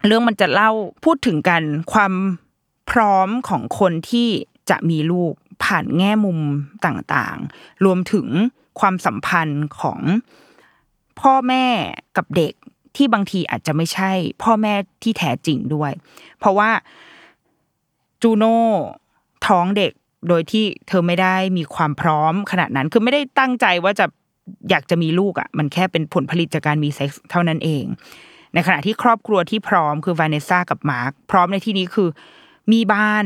เรื่องมันจะเล่าพูดถึงกันความพร้อมของคนที่จะมีลูกผ่านแง่มุมต่างๆ รวมถึงความสัมพันธ์ของพ่อแม่กับเด็กที่บางทีอาจจะไม่ใช่ พ่อแม่ที่แท้จริงด้วย เพราะว่าจูโน่ท้องเด็กโดยที่เธอไม่ได้มีความพร้อมขนาดนั้น คือไม่ได้ตั้งใจว่าจะ อยากจะมีลูกอะมันแค่เป็นผลผลิตจากการมีเซ็กส์เท่านั้นเอง ในขณะที่ครอบครัวที่พร้อมคือวานเนซ่ากับมาร์คพร้อมในที่นี้คือ มีบ้าน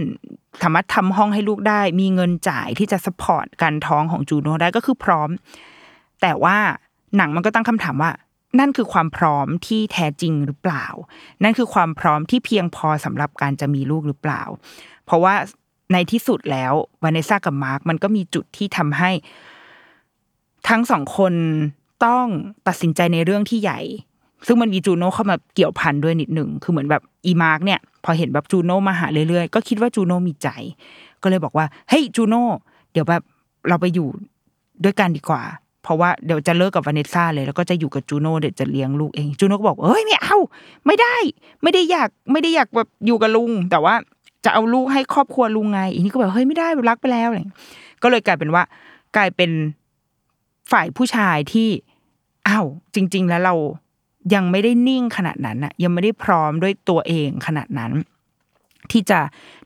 สามารถทำห้องให้ลูกได้ มีเงินจ่ายที่จะ support การท้องของจูโน่ได้ก็คือพร้อม แต่ว่าหนังมันก็ตั้งคำถามว่า นั่นคือความพร้อมที่แท้จริงหรือเปล่า นั่นคือความพร้อมที่เพียงพอสำหรับการจะมีลูกหรือเปล่า เพราะว่าในที่สุดแล้ววานเนซ่ากับมาร์คมันก็มีจุดที่ทำให้ ทั้งสองคนต้องตัดสินใจในเรื่องที่ใหญ่ ซึ่งมันมีจูโน่เข้ามาเกี่ยวพันด้วยนิดหนึ่งคือเหมือนแบบอีมาร์กเนี่ย พอเห็นแบบจูโน่มาหาเรื่อยๆ ก็คิดว่าจูโน่มีใจ ก็เลยบอกว่าเฮ้ยจูโน่เดี๋ยวแบบเราไปอยู่ด้วยกันดีกว่า เพราะว่าเดี๋ยวจะเลิกกับวาเนซ่าเลย แล้วก็จะอยู่กับจูโน่เดี๋ยวจะเลี้ยงลูกเองจูโน่ก็บอกเฮ้ยไม่เอา ไม่ได้ ไม่ได้อยากไม่ได้อยากแบบอยู่กับลุง แต่ว่าจะเอาลูกให้ครอบครัวลุงไงอีนี่ก็แบบเฮ้ยไม่ได้รักไปแล้วอะไรก็เลยกลายเป็นว่า กลายเป็น ฝ่ายผู้ชายที่อ้าวจริง ๆ แล้วเรายังไม่ได้นิ่งขนาดนั้นนะยังไม่ได้พร้อมด้วยตัวเองขนาดนั้น ที่จะ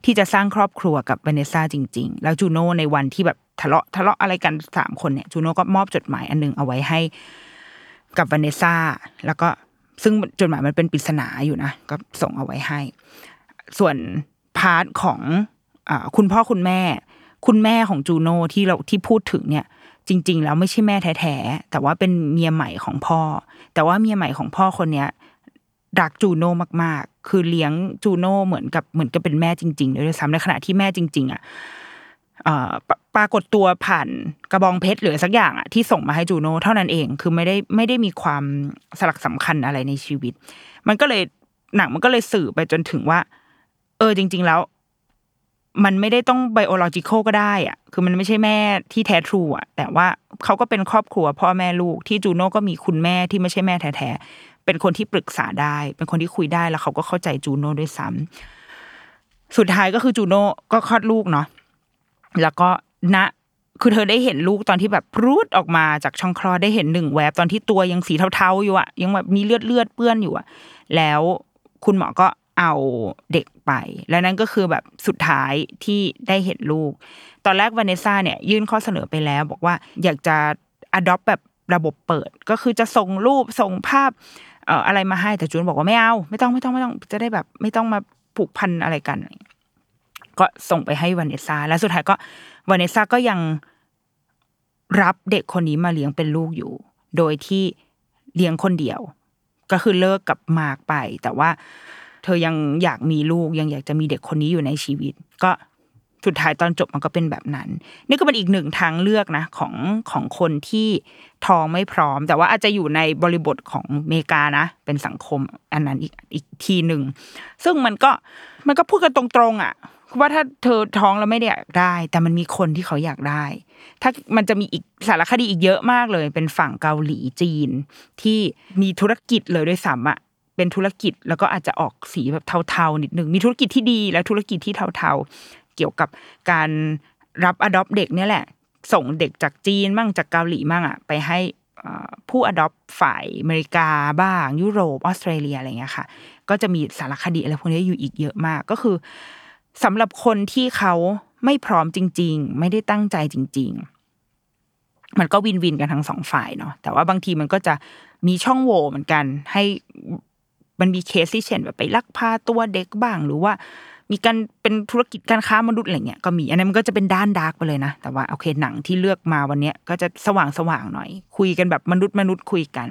ที่จะสร้างครอบครัวกับเวเนซ่าจริง ๆ แล้วจูโน่ในวันที่แบบทะเลาะทะเลาะอะไรกันสามคนเนี่ยจูโน่ก็มอบจดหมายอันนึงเอาไว้ให้กับเวเนซ่าแล้วก็ซึ่งจดหมายมันเป็นปริศนาอยู่นะ ก็ส่งเอาไว้ให้ ส่วน part ของอคุณพ่อคุณแม่ คุณแม่ของจูโน่ที่เราที่พูดถึงเนี่ย จริง ๆ แล้วไม่ใช่แม่แท้ๆแต่ว่าเป็นเมียใหม่ของพ่อ แต่ว่าเมียใหม่ของพ่อคนเนี้ยรักจูโน่มากๆ คือเลี้ยงจูโน่เหมือนกับเหมือนกับเป็นแม่จริงๆด้วยซ้ำในขณะที่แม่จริง ๆอะปรากฏตัวผ่านกระบองเพชรหรือสักอย่างอะที่ส่งมาให้จูโน่เท่านั้นเองคือไม่ได้ไม่ได้มีความสลักสำคัญอะไรในชีวิต มันก็เลยหนังมันก็เลยสื่อไปจนถึงว่า เออจริง ๆ แล้ว มันไม่ได้ต้องไบโอโลจิคอลก็ได้อะ คือมันไม่ใช่แม่ที่แท้ทรูอะ แต่ว่าเขาก็เป็นครอบครัวพ่อแม่ลูกที่จูโน่ก็มีคุณแม่ที่ไม่ใช่แม่แท้ๆ เป็นคนที่ปรึกษาได้ เป็นคนที่คุยได้แล้วเขาก็เข้าใจจูโน่ด้วยซ้ำสุดท้ายก็คือจูโน่ก็คลอดลูกเนาะ แล้วก็ณคือเธอได้เห็นลูกตอนที่แบบรูดออกมาจากช่องคลอดได้เห็นหนึ่งแวบตอนที่ตัวยังสีเทาๆอยู่อะยังแบบมีเลือดเลือดเปื้อนอยู่อะแล้วคุณหมอก็ เอาเด็กไป และนั่นก็คือแบบสุดท้ายที่ได้เห็นลูก ตอนแรกวานิซ่าเนี่ยยื่นข้อเสนอไปแล้ว บอกว่าอยากจะ adopt แบบระบบเปิด ก็คือจะส่งรูปส่งภาพเอ่ออะไรมาให้แต่จูนบอกว่าไม่เอา ไม่ต้องไม่ต้องไม่ต้องจะได้แบบ ไม่ต้องมาผูกพันอะไรกัน ก็ส่งไปให้วานิซ่าแล้วสุดท้ายก็วานิซ่าก็ยังรับเด็กคนนี้มาเลี้ยงเป็นลูกอยู่ โดยที่เลี้ยงคนเดียว ก็คือเลิกกับมาร์กไป แต่ว่า เธอยังอยากมีลูกยังอยากจะมีเด็กคนนี้อยู่ในชีวิต ก็สุดท้ายตอนจบมันก็เป็นแบบนั้น นี่ก็เป็นอีกหนึ่งทางเลือกนะของของคนที่ท้องไม่พร้อม แต่ว่าอาจจะอยู่ในบริบทของอเมริกานะ เป็นสังคมอันนั้นอีกอีกทีหนึ่งซึ่งมันก็มันก็พูดกันตรงๆอะว่าถ้าเธอท้องแล้วไม่ได้อยากได้ แต่มันมีคนที่เขาอยากได้ ถ้ามันจะมีอีกสารคดีอีกเยอะมากเลย เป็นฝั่งเกาหลีจีน ที่มีธุรกิจเลยด้วยซ้ำอะ เป็นธุรกิจแล้วก็อาจจะออกสีแบบเทาๆนิดนึงมีธุรกิจที่ดีและธุรกิจที่เทาๆ เกี่ยวกับการรับอดอปเด็กเนี่ยแหละ ส่งเด็กจากจีนมั่งจากเกาหลีมั่งอะไปให้ผู้อดอปฝ่ายอเมริกาบ้าง ยุโรปออสเตรเลียอะไรเงี้ยค่ะ ก็จะมีสารคดีอะไรพวกนี้อยู่อีกเยอะมากก็คือสำหรับคนที่เขาไม่พร้อมจริง ๆ ไม่ได้ตั้งใจจริง ๆ มันก็ win-win กันทั้งสองฝ่ายเนาะแต่ว่าบางทีมันก็จะมีช่องโหว่เหมือนกัน ให้ มันมีเคสที่เช่นแบบไปลักพาตัวเด็กบ้าง หรือว่า มีการเป็นธุรกิจการค้ามนุษย์อะไรเงี้ยก็มีอันนั้นมันก็จะเป็นด้าน dark ไปเลยนะ แต่ว่าโอเคหนังที่เลือกมาวันเนี้ยก็จะสว่างสว่างๆหน่อย คุยกันแบบมนุษย์มนุษย์คุยกัน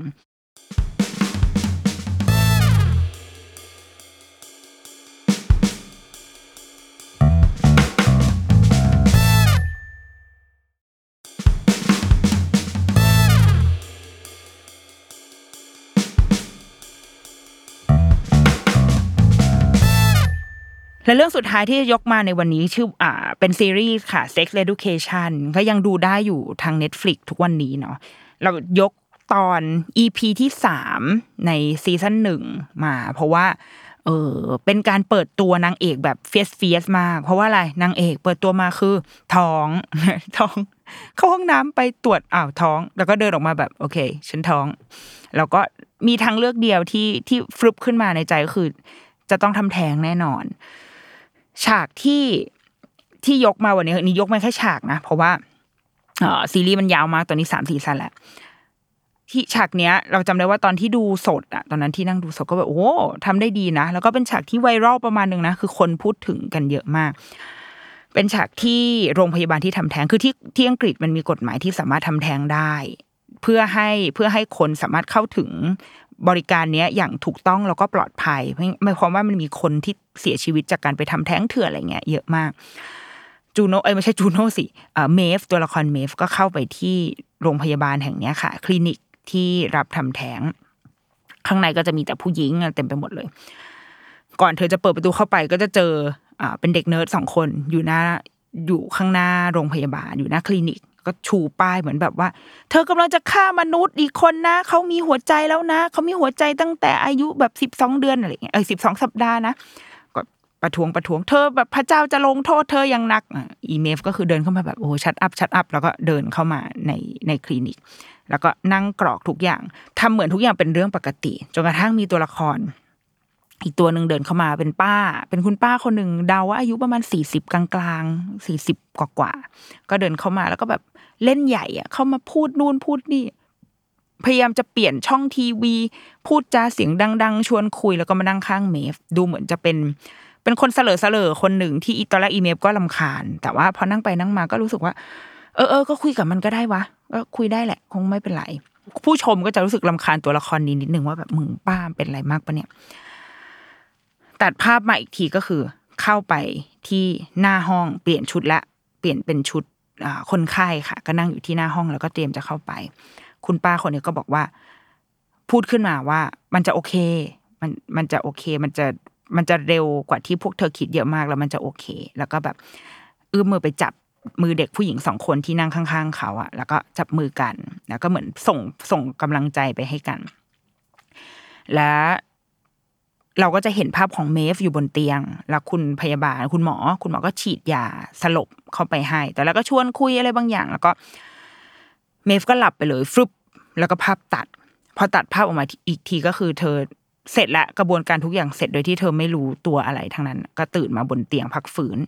และเรื่องสุดท้ายที่จะยกมาในวันนี้ชื่ออ่าเป็นซีรีส์ค่ะ Sex Education ก็ยังดูได้อยู่ทาง Netflix ทุกวันนี้เนาะเรายกตอน EP ที่สามใน season หนึ่งมา เพราะว่าเออเป็นการเปิดตัวนางเอกแบบ fierce fierce มาก เพราะว่าอะไรนางเอกเปิดตัวมาคือท้องท้อง เข้าห้องน้ำไปตรวจอ้าวท้อง แล้วก็เดินออกมาแบบ โอเค ฉันท้อง แล้วก็มีทางเลือกเดียวที่ที่ฟลุปขึ้นมาในใจก็คือ จะต้องทำแท้งแน่นอน ฉากที่ที่ยกมาวันนี้นี่ยกมาแค่ฉากนะ เพราะว่าอซีรีส์มันยาวมากตอนนี้สามสี่ซันแล้วที่ฉากเนี้ยเราจำได้ว่าตอนที่ดูสดอะตอนนั้นที่นั่งดูสดก็แบบโอ้ทำได้ดีนะ แล้วก็เป็นฉากที่ไวรัลประมาณหนึ่งนะ คือคนพูดถึงกันเยอะมาก เป็นฉากที่โรงพยาบาลที่ทำแท้งคือที่ที่อังกฤษมันมีกฎหมายที่สามารถทำแท้งได้ เพื่อให้เพื่อให้คนสามารถเข้าถึง บริการเนี้ยอย่างถูกต้องแล้วก็ปลอดภัยไม่หมายความว่ามันมีคนที่เสียชีวิตจากการไปทำแท้งเถื่อนอะไรเงี้ยเยอะมากจูโนเอ้ยไม่ใช่จูโนสิเอ่อเมฟตัวละครเมฟก็เข้าไปที่โรงพยาบาลแห่งเนี้ยค่ะ คลินิกที่รับทำแท้ง ข้างในก็จะมีแต่ผู้หญิงเต็มไปหมดเลย ก่อนเธอจะเปิดประตูเข้าไปก็จะเจออเป็นเด็กเนิร์ดสองคนอยู่หน้าอยู่ข้างหน้าโรงพยาบาลอยู่หน้าคลินิก ก็ชูป้ายเหมือนแบบว่า เธอกำลังจะฆ่ามนุษย์อีกคนนะเขามีหัวใจแล้วนะเขามีหัวใจตั้งแต่อายุแบบสิบสองเดือนอะไรเงี้ยเออสิบสองสัปดาห์นะก็ประท้วงประท้วงเธอแบบพระเจ้าจะลงโทษเธออย่างหนักอีเมฟก็คือเดินเข้ามาแบบโอ้ชัดอัพชัดอัพแล้วก็เดินเข้ามาในในคลินิก แล้วก็นั่งกรอกทุกอย่างทำเหมือนทุกอย่างเป็นเรื่องปกติจนกระทั่งมีตัวละครอีกตัวหนึ่งเดินเข้ามาเป็นป้า เป็นคุณป้าคนหนึ่งเดาว่าอายุประมาณสี่สิบกลางๆสี่สิบกว่าๆก็เดินเข้ามาแล้วก็แบบ เล่นใหญ่อะเข้ามาพูดนู่นพูดนี่ พยายามจะเปลี่ยนช่องทีวี พูดจาเสียงดัง ๆ ชวนคุยแล้วก็มานั่งข้างเมฟ ดูเหมือนจะเป็น เป็นคนเสลอเสลอคนหนึ่งที่อีตอนแรกอีเมฟก็ลำคาญ แต่ว่าพอนั่งไปนั่งมาก็รู้สึกว่า เออเออก็คุยกับมันก็ได้วะก็คุยได้แหละ คงไม่เป็นไรผู้ชมก็จะรู้สึกลำคาญตัวละครนี้นิดนึงว่าแบบมึงป้าเป็นอะไรมากปะเนี่ย ตัดภาพมาอีกทีก็คือ เข้าไปที่หน้าห้องเปลี่ยนชุดละ เปลี่ยนเป็นชุด คนไข้ค่ะ ก็นั่งอยู่ที่หน้าห้องแล้วก็เตรียมจะเข้าไป คุณป้าคนนี้ก็บอกว่า พูดขึ้นมาว่า มันจะโอเค มันมันจะโอเค มันจะมันจะเร็วกว่าที่พวกเธอคิดเยอะมากแล้วมันจะโอเค แล้วก็แบบเอื้อมมือไปจับมือเด็กผู้หญิงสองคนที่นั่งข้าง ๆ เขาอะแล้วก็จับมือกัน แล้วก็เหมือนส่งส่งกำลังใจไปให้กัน และ เราก็จะเห็นภาพของเมฟอยู่บนเตียง แล้วคุณพยาบาลคุณหมอ คุณหมอก็ฉีดยาสลบเข้าไปให้ แต่แล้วก็ชวนคุยอะไรบางอย่าง แล้วก็เมฟก็หลับไปเลยฟลุปแล้วก็ภาพตัด พอตัดภาพออกมาอีกทีก็คือเธอเสร็จละกระบวนการทุกอย่างเสร็จโดยที่เธอไม่รู้ตัวอะไรทั้งนั้น ก็ตื่นมาบนเตียงพักฝืน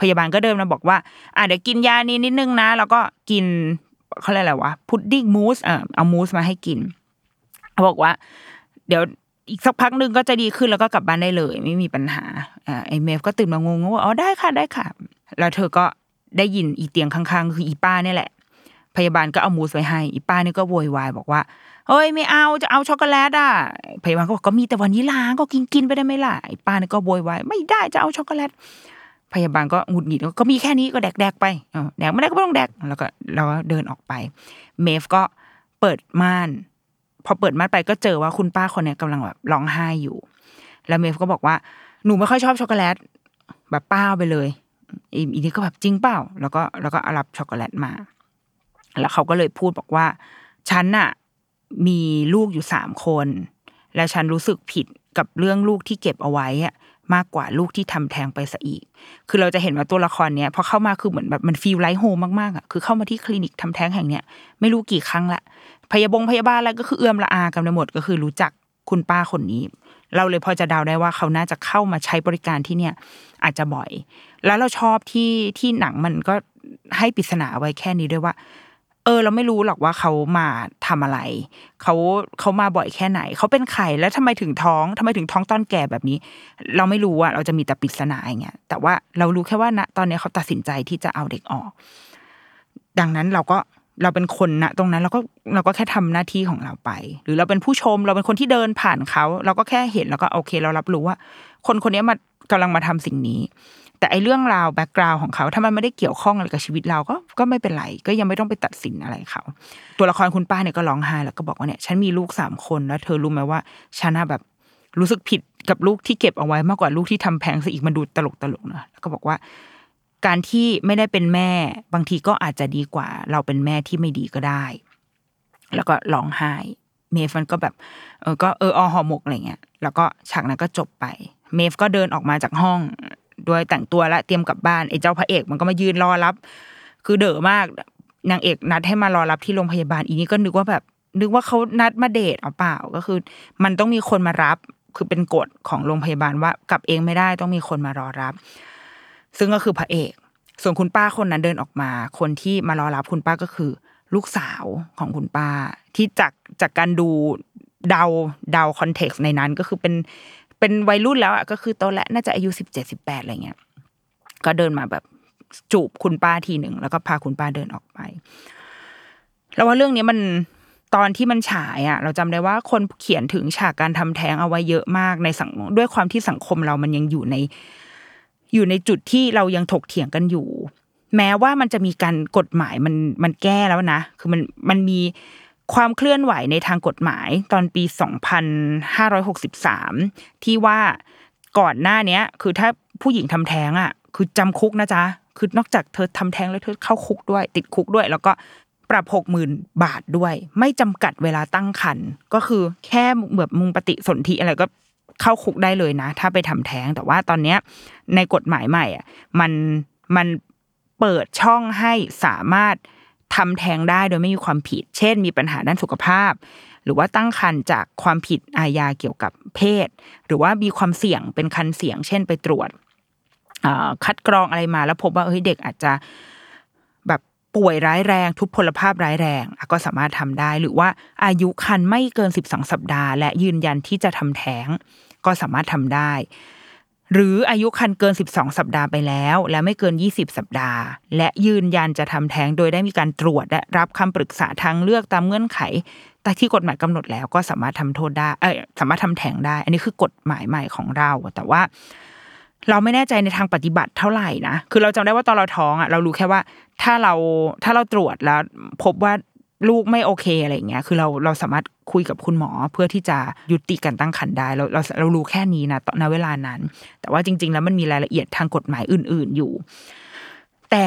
พยาบาลก็เดินมาบอกว่าอะเดี๋ยวกินยานี้นิดนึงนะ แล้วก็กินเขาเรียกอะไรวะพุดดิ้งมูสเออเอามูสมาให้กินเขาบอกว่า เดี๋ยว อีกสักพักหนึ่งก็จะดีขึ้นแล้วก็กลับบ้านได้เลย ไม่มีปัญหาอ่าไอเมฟก็ตื่นมางงว่าอ๋อได้ค่ะได้ค่ะ แล้วเธอก็ได้ยินอีเตียงข้างๆ คืออีป้าเนี่ยแหละ พยาบาลก็เอามูสไว้ให้ อีป้านี่ก็โวยวายบอกว่าเฮ้ยไม่เอาจะเอาช็อกโกแลตอะพยาบาลก็บอกก็มีแต่วานิลลางก็กินกินไปได้ไหมล่ะไอ้ป้านี่ก็โวยวายไม่ได้จะเอาช็อกโกแลตพยาบาลก็หงุดหงิดก็มีแค่นี้ก็แดกแดกไปแดกไม่ได้ก็ไม่ต้องแดกแล้วก็แล้วก็เดินออกไป เมฟก็เปิดม่าน พอเปิดม่านไปก็เจอว่าคุณป้าคนเนี้ยกำลังแบบร้องไห้อยู่ แล้วเมฟก็บอกว่าหนูไม่ค่อยชอบช็อกโกแลตแบบป้าไปเลยอีนี่ก็แบบจริงเปล่า แล้วก็แล้วก็เอารับช็อกโกแลตมา แล้วเขาก็เลยพูดบอกว่า ฉันน่ะมีลูกอยู่สามคน และฉันรู้สึกผิดกับเรื่องลูกที่เก็บเอาไว้อะมากกว่าลูกที่ทำแท้งไปซะอีก คือเราจะเห็นว่าตัวละครเนี้ยพอเข้ามาคือเหมือนแบบมันฟีลไลท์โฮมมากๆอะ คือเข้ามาที่คลินิกทำแท้งแห่งเนี้ยไม่รู้กี่ครั้งละ พยาบงพยาบาลอะไรก็คือเอื้อมละอากันไปหมดก็คือรู้จักคุณป้าคนนี้ เราเลยพอจะเดาได้ว่าเขาน่าจะเข้ามาใช้บริการที่เนี่ยอาจจะบ่อย แล้วเราชอบที่ที่หนังมันก็ให้ปริศนาไว้แค่นี้ด้วยว่า เออ เราไม่รู้หรอกว่าเขามาทำอะไร เขาเขามาบ่อยแค่ไหน เขาเป็นใครแล้วทำไมถึงท้องทำไมถึงท้องตอนแก่แบบนี้ เราไม่รู้อะเราจะมีแต่ปริศนาอย่างเงี้ยแต่ว่าเรารู้แค่ว่าณตอนนี้เขาตัดสินใจที่จะเอาเด็กออก ดังนั้นเราก็ เราเป็นคนนะตรงนั้นเราก็เราก็แค่ทำหน้าที่ของเราไป หรือเราเป็นผู้ชมเราเป็นคนที่เดินผ่านเขา เราก็แค่เห็นแล้วก็โอเค เรารับรู้ว่า คนคนนี้มากำลังมาทำสิ่งนี้ แต่ไอเรื่องราวแบ็กกราวของเขา ถ้ามันไม่ได้เกี่ยวข้องอะไรกับชีวิตเราก็ก็ไม่เป็นไร ก็ยังไม่ต้องไปตัดสินอะไรเขา ตัวละครคุณป้าเนี่ยก็ร้องไห้แล้วก็บอกว่าเนี่ยฉันมีลูกสามคนแล้ว เธอรู้ไหมว่าฉันแบบรู้สึกผิดกับลูกที่เก็บเอาไว้มากกว่าลูกที่ทำแพงซะอีกมันดูตลกตลกๆนะแล้วก็บอกว่า การที่ไม่ได้เป็นแม่ บางทีก็อาจจะดีกว่า เราเป็นแม่ที่ไม่ดีก็ได้ แล้วก็ร้องไห้เมฟมันก็แบบเออก็เอออหอหมกอะไรเงี้ยแล้วก็ฉากนั้นก็จบไป เมฟก็เดินออกมาจากห้องโดยแต่งตัวและเตรียมกลับบ้านไอ้เจ้าพระเอกมันก็มายืนรอรับ คือเด๋อมากนางเอกนัดให้มารอรับที่โรงพยาบาลอีนี่ก็นึกว่าแบบ นึกว่าเขานัดมาเดทเอาเปล่าก็คือ มันต้องมีคนมารับ คือเป็นกฎของโรงพยาบาลว่ากลับเองไม่ได้ต้องมีคนมารอรับ ซึ่งก็คือพระเอก ส่วนคุณป้าคนนั้นเดินออกมา คนที่มารอรับคุณป้าก็คือ ลูกสาวของคุณป้า ที่จากจากการดูเดาเดาคอนเท็กซ์ในนั้นก็คือเป็นเป็นวัยรุ่นแล้วอะก็คือโตแล้วน่าจะอายุสิบเจ็ดสิบแปดอะไรเงี้ยก็เดินมาแบบจูบคุณป้าทีหนึ่งแล้วก็พาคุณป้าเดินออกไป แล้วว่าเรื่องนี้มันตอนที่มันฉายอะ เราจำได้ว่าคนเขียนถึงฉากการทำแท้งเอาไว้เยอะมากในสังด้วยความที่สังคมเรามันยังอยู่ใน อยู่ในจุดที่เรายังถกเถียงกันอยู่ แม้ว่ามันจะมีการกฎหมายมันมันแก้แล้วนะ คือมันมันมีความเคลื่อนไหวในทางกฎหมายตอนปี 2563 ที่ว่าก่อนหน้าเนี้ย คือถ้าผู้หญิงทำแท้งอะ คือจำคุกนะจ๊ะ คือนอกจากเธอทำแท้งแล้วเธอเข้าคุกด้วย ติดคุกด้วย แล้วก็ปรับหกหมื่นบาทด้วย ไม่จำกัดเวลาตั้งครรภ์ก็คือแค่แบบมุงปฏิสนธิอะไรก็ เข้าคุกได้เลยนะ ถ้าไปทำแท้ง แต่ว่าตอนเนี้ยในกฎหมายใหม่อะมันมันเปิดช่องให้สามารถทำแท้งได้โดยไม่มีความผิด เช่น มีปัญหาด้านสุขภาพ หรือว่าตั้งครรภ์จากความผิดอาญาเกี่ยวกับเพศ หรือว่ามีความเสี่ยงเป็นคันเสี่ยง เช่นไปตรวจคัดกรองอะไรมาแล้วพบว่าเฮ้ยเด็กอาจจะแบบป่วยร้ายแรง ทุพพลภาพร้ายแรง ก็สามารถทำได้ หรือว่าอายุคันไม่เกิน 12 สัปดาห์ และยืนยันที่จะทำแท้ง ก็สามารถทำได้ หรืออายุคันเกิน 12 สัปดาห์ไปแล้ว และไม่เกิน 20 สัปดาห์ และยืนยันจะทำแท้งโดยได้มีการตรวจและรับคำปรึกษาทางเลือกตามเงื่อนไขแต่ที่กฎหมายกำหนดแล้วก็สามารถทำโทษได้ เอ้ยสามารถทำแท้งได้ อันนี้คือกฎหมายใหม่ของเรา แต่ว่า เราไม่แน่ใจในทางปฏิบัติเท่าไหร่นะ คือเราจำได้ว่าตอนเราท้องอะเรารู้แค่ว่า ถ้าเราถ้าเราตรวจแล้ว พบว่า ลูกไม่โอเคอะไรเงี้ยคือเราเราสามารถคุยกับคุณหมอเพื่อที่จะยุติการตั้งครรภ์ได้เราเราเรารู้แค่นี้นะตอนเวลานั้น แต่ว่าจริง ๆ แล้วมันมีรายละเอียดทางกฎหมายอื่น ๆอยู่ แต่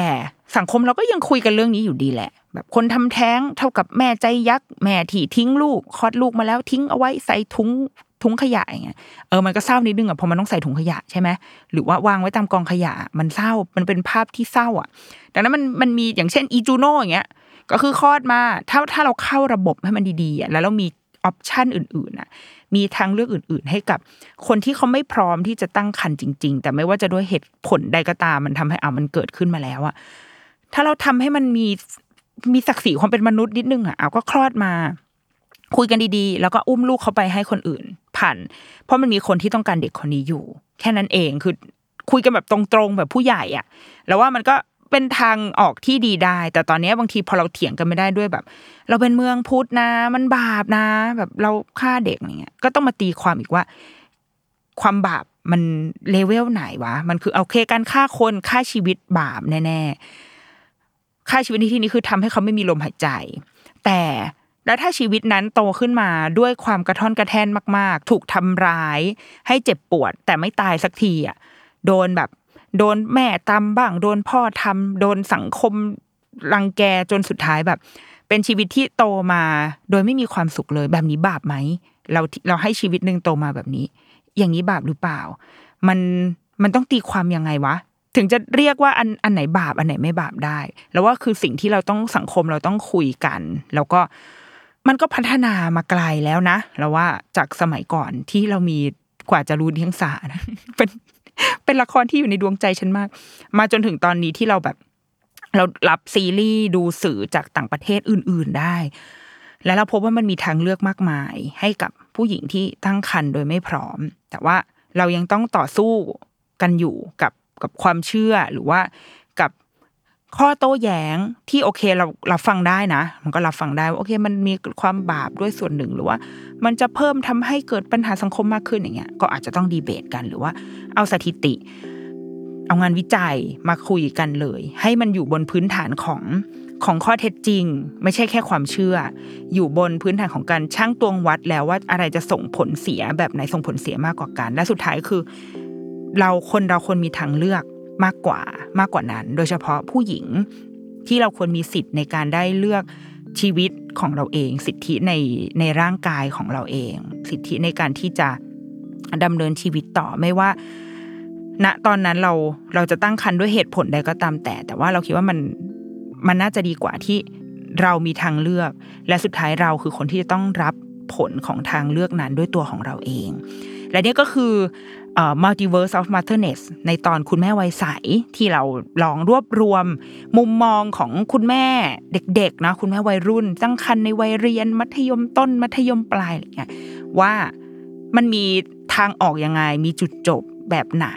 สังคมเราก็ยังคุยกันเรื่องนี้อยู่ดีแหละ แบบคนทำแท้งเท่ากับแม่ใจยักษ์แม่ที่ทิ้งลูกคลอดลูกมาแล้วทิ้งเอาไว้ใส่ถุงถุงขยะอย่างเงี้ยเออมันก็เศร้านิดนึงอะเพราะมันต้องใส่ถุงขยะใช่ไหมหรือว่าวางไว้ตามกองขยะมันเศร้ามันเป็นภาพที่เศร้าอะ ดังนั้นมันมันมีอย่างเช่นอีจูโน่อย่างเงี้ย ก็คือคลอดมาถ้าถ้าเราเข้าระบบให้มันดีๆอะแล้วเรามีออปชันอื่นๆอะมีทางเลือกอื่น ๆ ให้กับคนที่เขาไม่พร้อมที่จะตั้งครรภ์จริง ๆ แต่ไม่ว่าจะด้วยเหตุผลใดก็ตามมันทำให้อ่ามันเกิดขึ้นมาแล้วอะถ้าเราทำให้มันมีมีศักดิ์ศรีความเป็นมนุษย์นิดนึงอะเอาก็คลอดมา คุยกันดีๆ แล้วก็อุ้มลูกเขาไปให้คนอื่น ผ่าน เพราะมันมีคนที่ต้องการเด็กคนนี้อยู่ แค่นั้นเองคือคุยกันแบบตรงๆแบบผู้ใหญ่อะแล้วว่ามันก็ เป็นทางออกที่ดีได้ แต่ตอนนี้บางทีพอเราเถียงกันไม่ได้ด้วยแบบ เราเป็นเมืองพุทธนะ มันบาปนะ แบบเราฆ่าเด็กอย่างเงี้ย ก็ต้องมาตีความอีกว่า ความบาปมันเลเวลไหนวะ มันคือโอเคการฆ่าคนฆ่าชีวิตบาปแน่ๆฆ่าชีวิตในที่นี้คือทำให้เขาไม่มีลมหายใจ แต่แล้วถ้าชีวิตนั้นโตขึ้นมาด้วยความกระท่อนกระแท่นมาก ๆ ถูกทำร้าย ให้เจ็บปวด แต่ไม่ตายสักทีอะโดนแบบ โดนแม่ตำบ้าง โดนพ่อทำโดนสังคมรังแกจนสุดท้ายแบบ เป็นชีวิตที่โตมา โดยไม่มีความสุขเลยแบบนี้บาปไหมเราเราให้ชีวิตหนึ่งโตมาแบบนี้ อย่างนี้บาปหรือเปล่า มันมันต้องตีความยังไงวะ ถึงจะเรียกว่าอันอันไหนบาปอันไหนไม่บาปได้ แล้วว่าคือสิ่งที่เราต้องสังคมเราต้องคุยกัน แล้วก็มันก็พัฒนามาไกลแล้วนะแล้วว่าจากสมัยก่อนที่เรามีกว่าจะรู้เทียงสานะเป็น เป็นละครที่อยู่ในดวงใจฉันมาก มาจนถึงตอนนี้ที่เราแบบ เรารับซีรีส์ดูสื่อจากต่างประเทศอื่น ๆได้ แล้วเราพบว่ามันมีทางเลือกมากมาย ให้กับผู้หญิงที่ตั้งครรภ์โดยไม่พร้อม แต่ว่าเรายังต้องต่อสู้กันอยู่กับกับความเชื่อหรือว่า ข้อโต้แย้งที่โอเคเราเราฟังได้นะ มันก็รับฟังได้ว่าโอเค มันมีความบาปด้วยส่วนหนึ่งหรือว่า มันจะเพิ่มทำให้เกิดปัญหาสังคมมากขึ้นอย่างเงี้ยก็อาจจะต้องดีเบตกันหรือว่า เอาสถิติ เอางานวิจัยมาคุยกันเลย ให้มันอยู่บนพื้นฐานของของข้อเท็จจริง ไม่ใช่แค่ความเชื่อ อยู่บนพื้นฐานของการช่างตวงวัดแล้วว่าอะไรจะส่งผลเสียแบบไหนส่งผลเสียมากกว่ากัน และสุดท้ายคือ เราคนเราควรมีทางเลือก มากกว่ามากกว่านั้น โดยเฉพาะผู้หญิงที่เราควรมีสิทธิ์ในการได้เลือกชีวิตของเราเอง สิทธิในในร่างกายของเราเอง สิทธิในการที่จะดำเนินชีวิตต่อไม่ว่า ณตอนนั้นเราเราจะตั้งคันด้วยเหตุผลใดก็ตามแต่ แต่ว่าเราคิดว่ามันมันน่าจะดีกว่าที่เรามีทางเลือก และสุดท้ายเราคือคนที่จะต้องรับผลของทางเลือกนั้นด้วยตัวของเราเอง และนี่ก็คือเอ่อ multiverse of motherness ในตอนคุณแม่วัยใสที่เราลองรวบรวม มุมมองของคุณแม่เด็กๆนะคุณแม่วัยรุ่นตั้งครรภ์ในวัยเรียน มัธยมต้น มัธยมปลายอะไรเงี้ยว่ามันมีทางออกยังไง มีจุดจบแบบไหน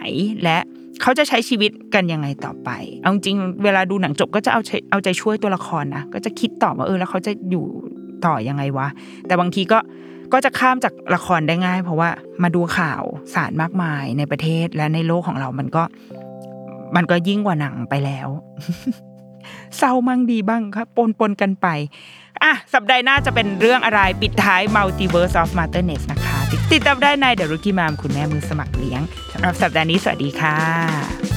และเขาจะใช้ชีวิตกันยังไงต่อไป เอาจริงเวลาดูหนังจบก็จะเอาเอาใจช่วยตัวละครนะก็จะคิดต่อว่าเออแล้วเขาจะอยู่ต่อยังไงวะแต่บางทีก็ ก็จะข้ามจากละครได้ง่าย เพราะว่ามาดูข่าวสารมากมายในประเทศและในโลกของเรามันก็ มันก็ยิ่งกว่าหนังไปแล้ว เศร้ามั่งดีบ้างครับปนปนกันไปอะสัปดาห์หน้าจะเป็นเรื่องอะไรปิดท้าย Multiverse of Motherness นะคะ ติดตามได้ใน The Rookie Mom คุณแม่มือสมัครเลี้ยงสำหรับสัปดาห์นี้สวัสดีค่ะ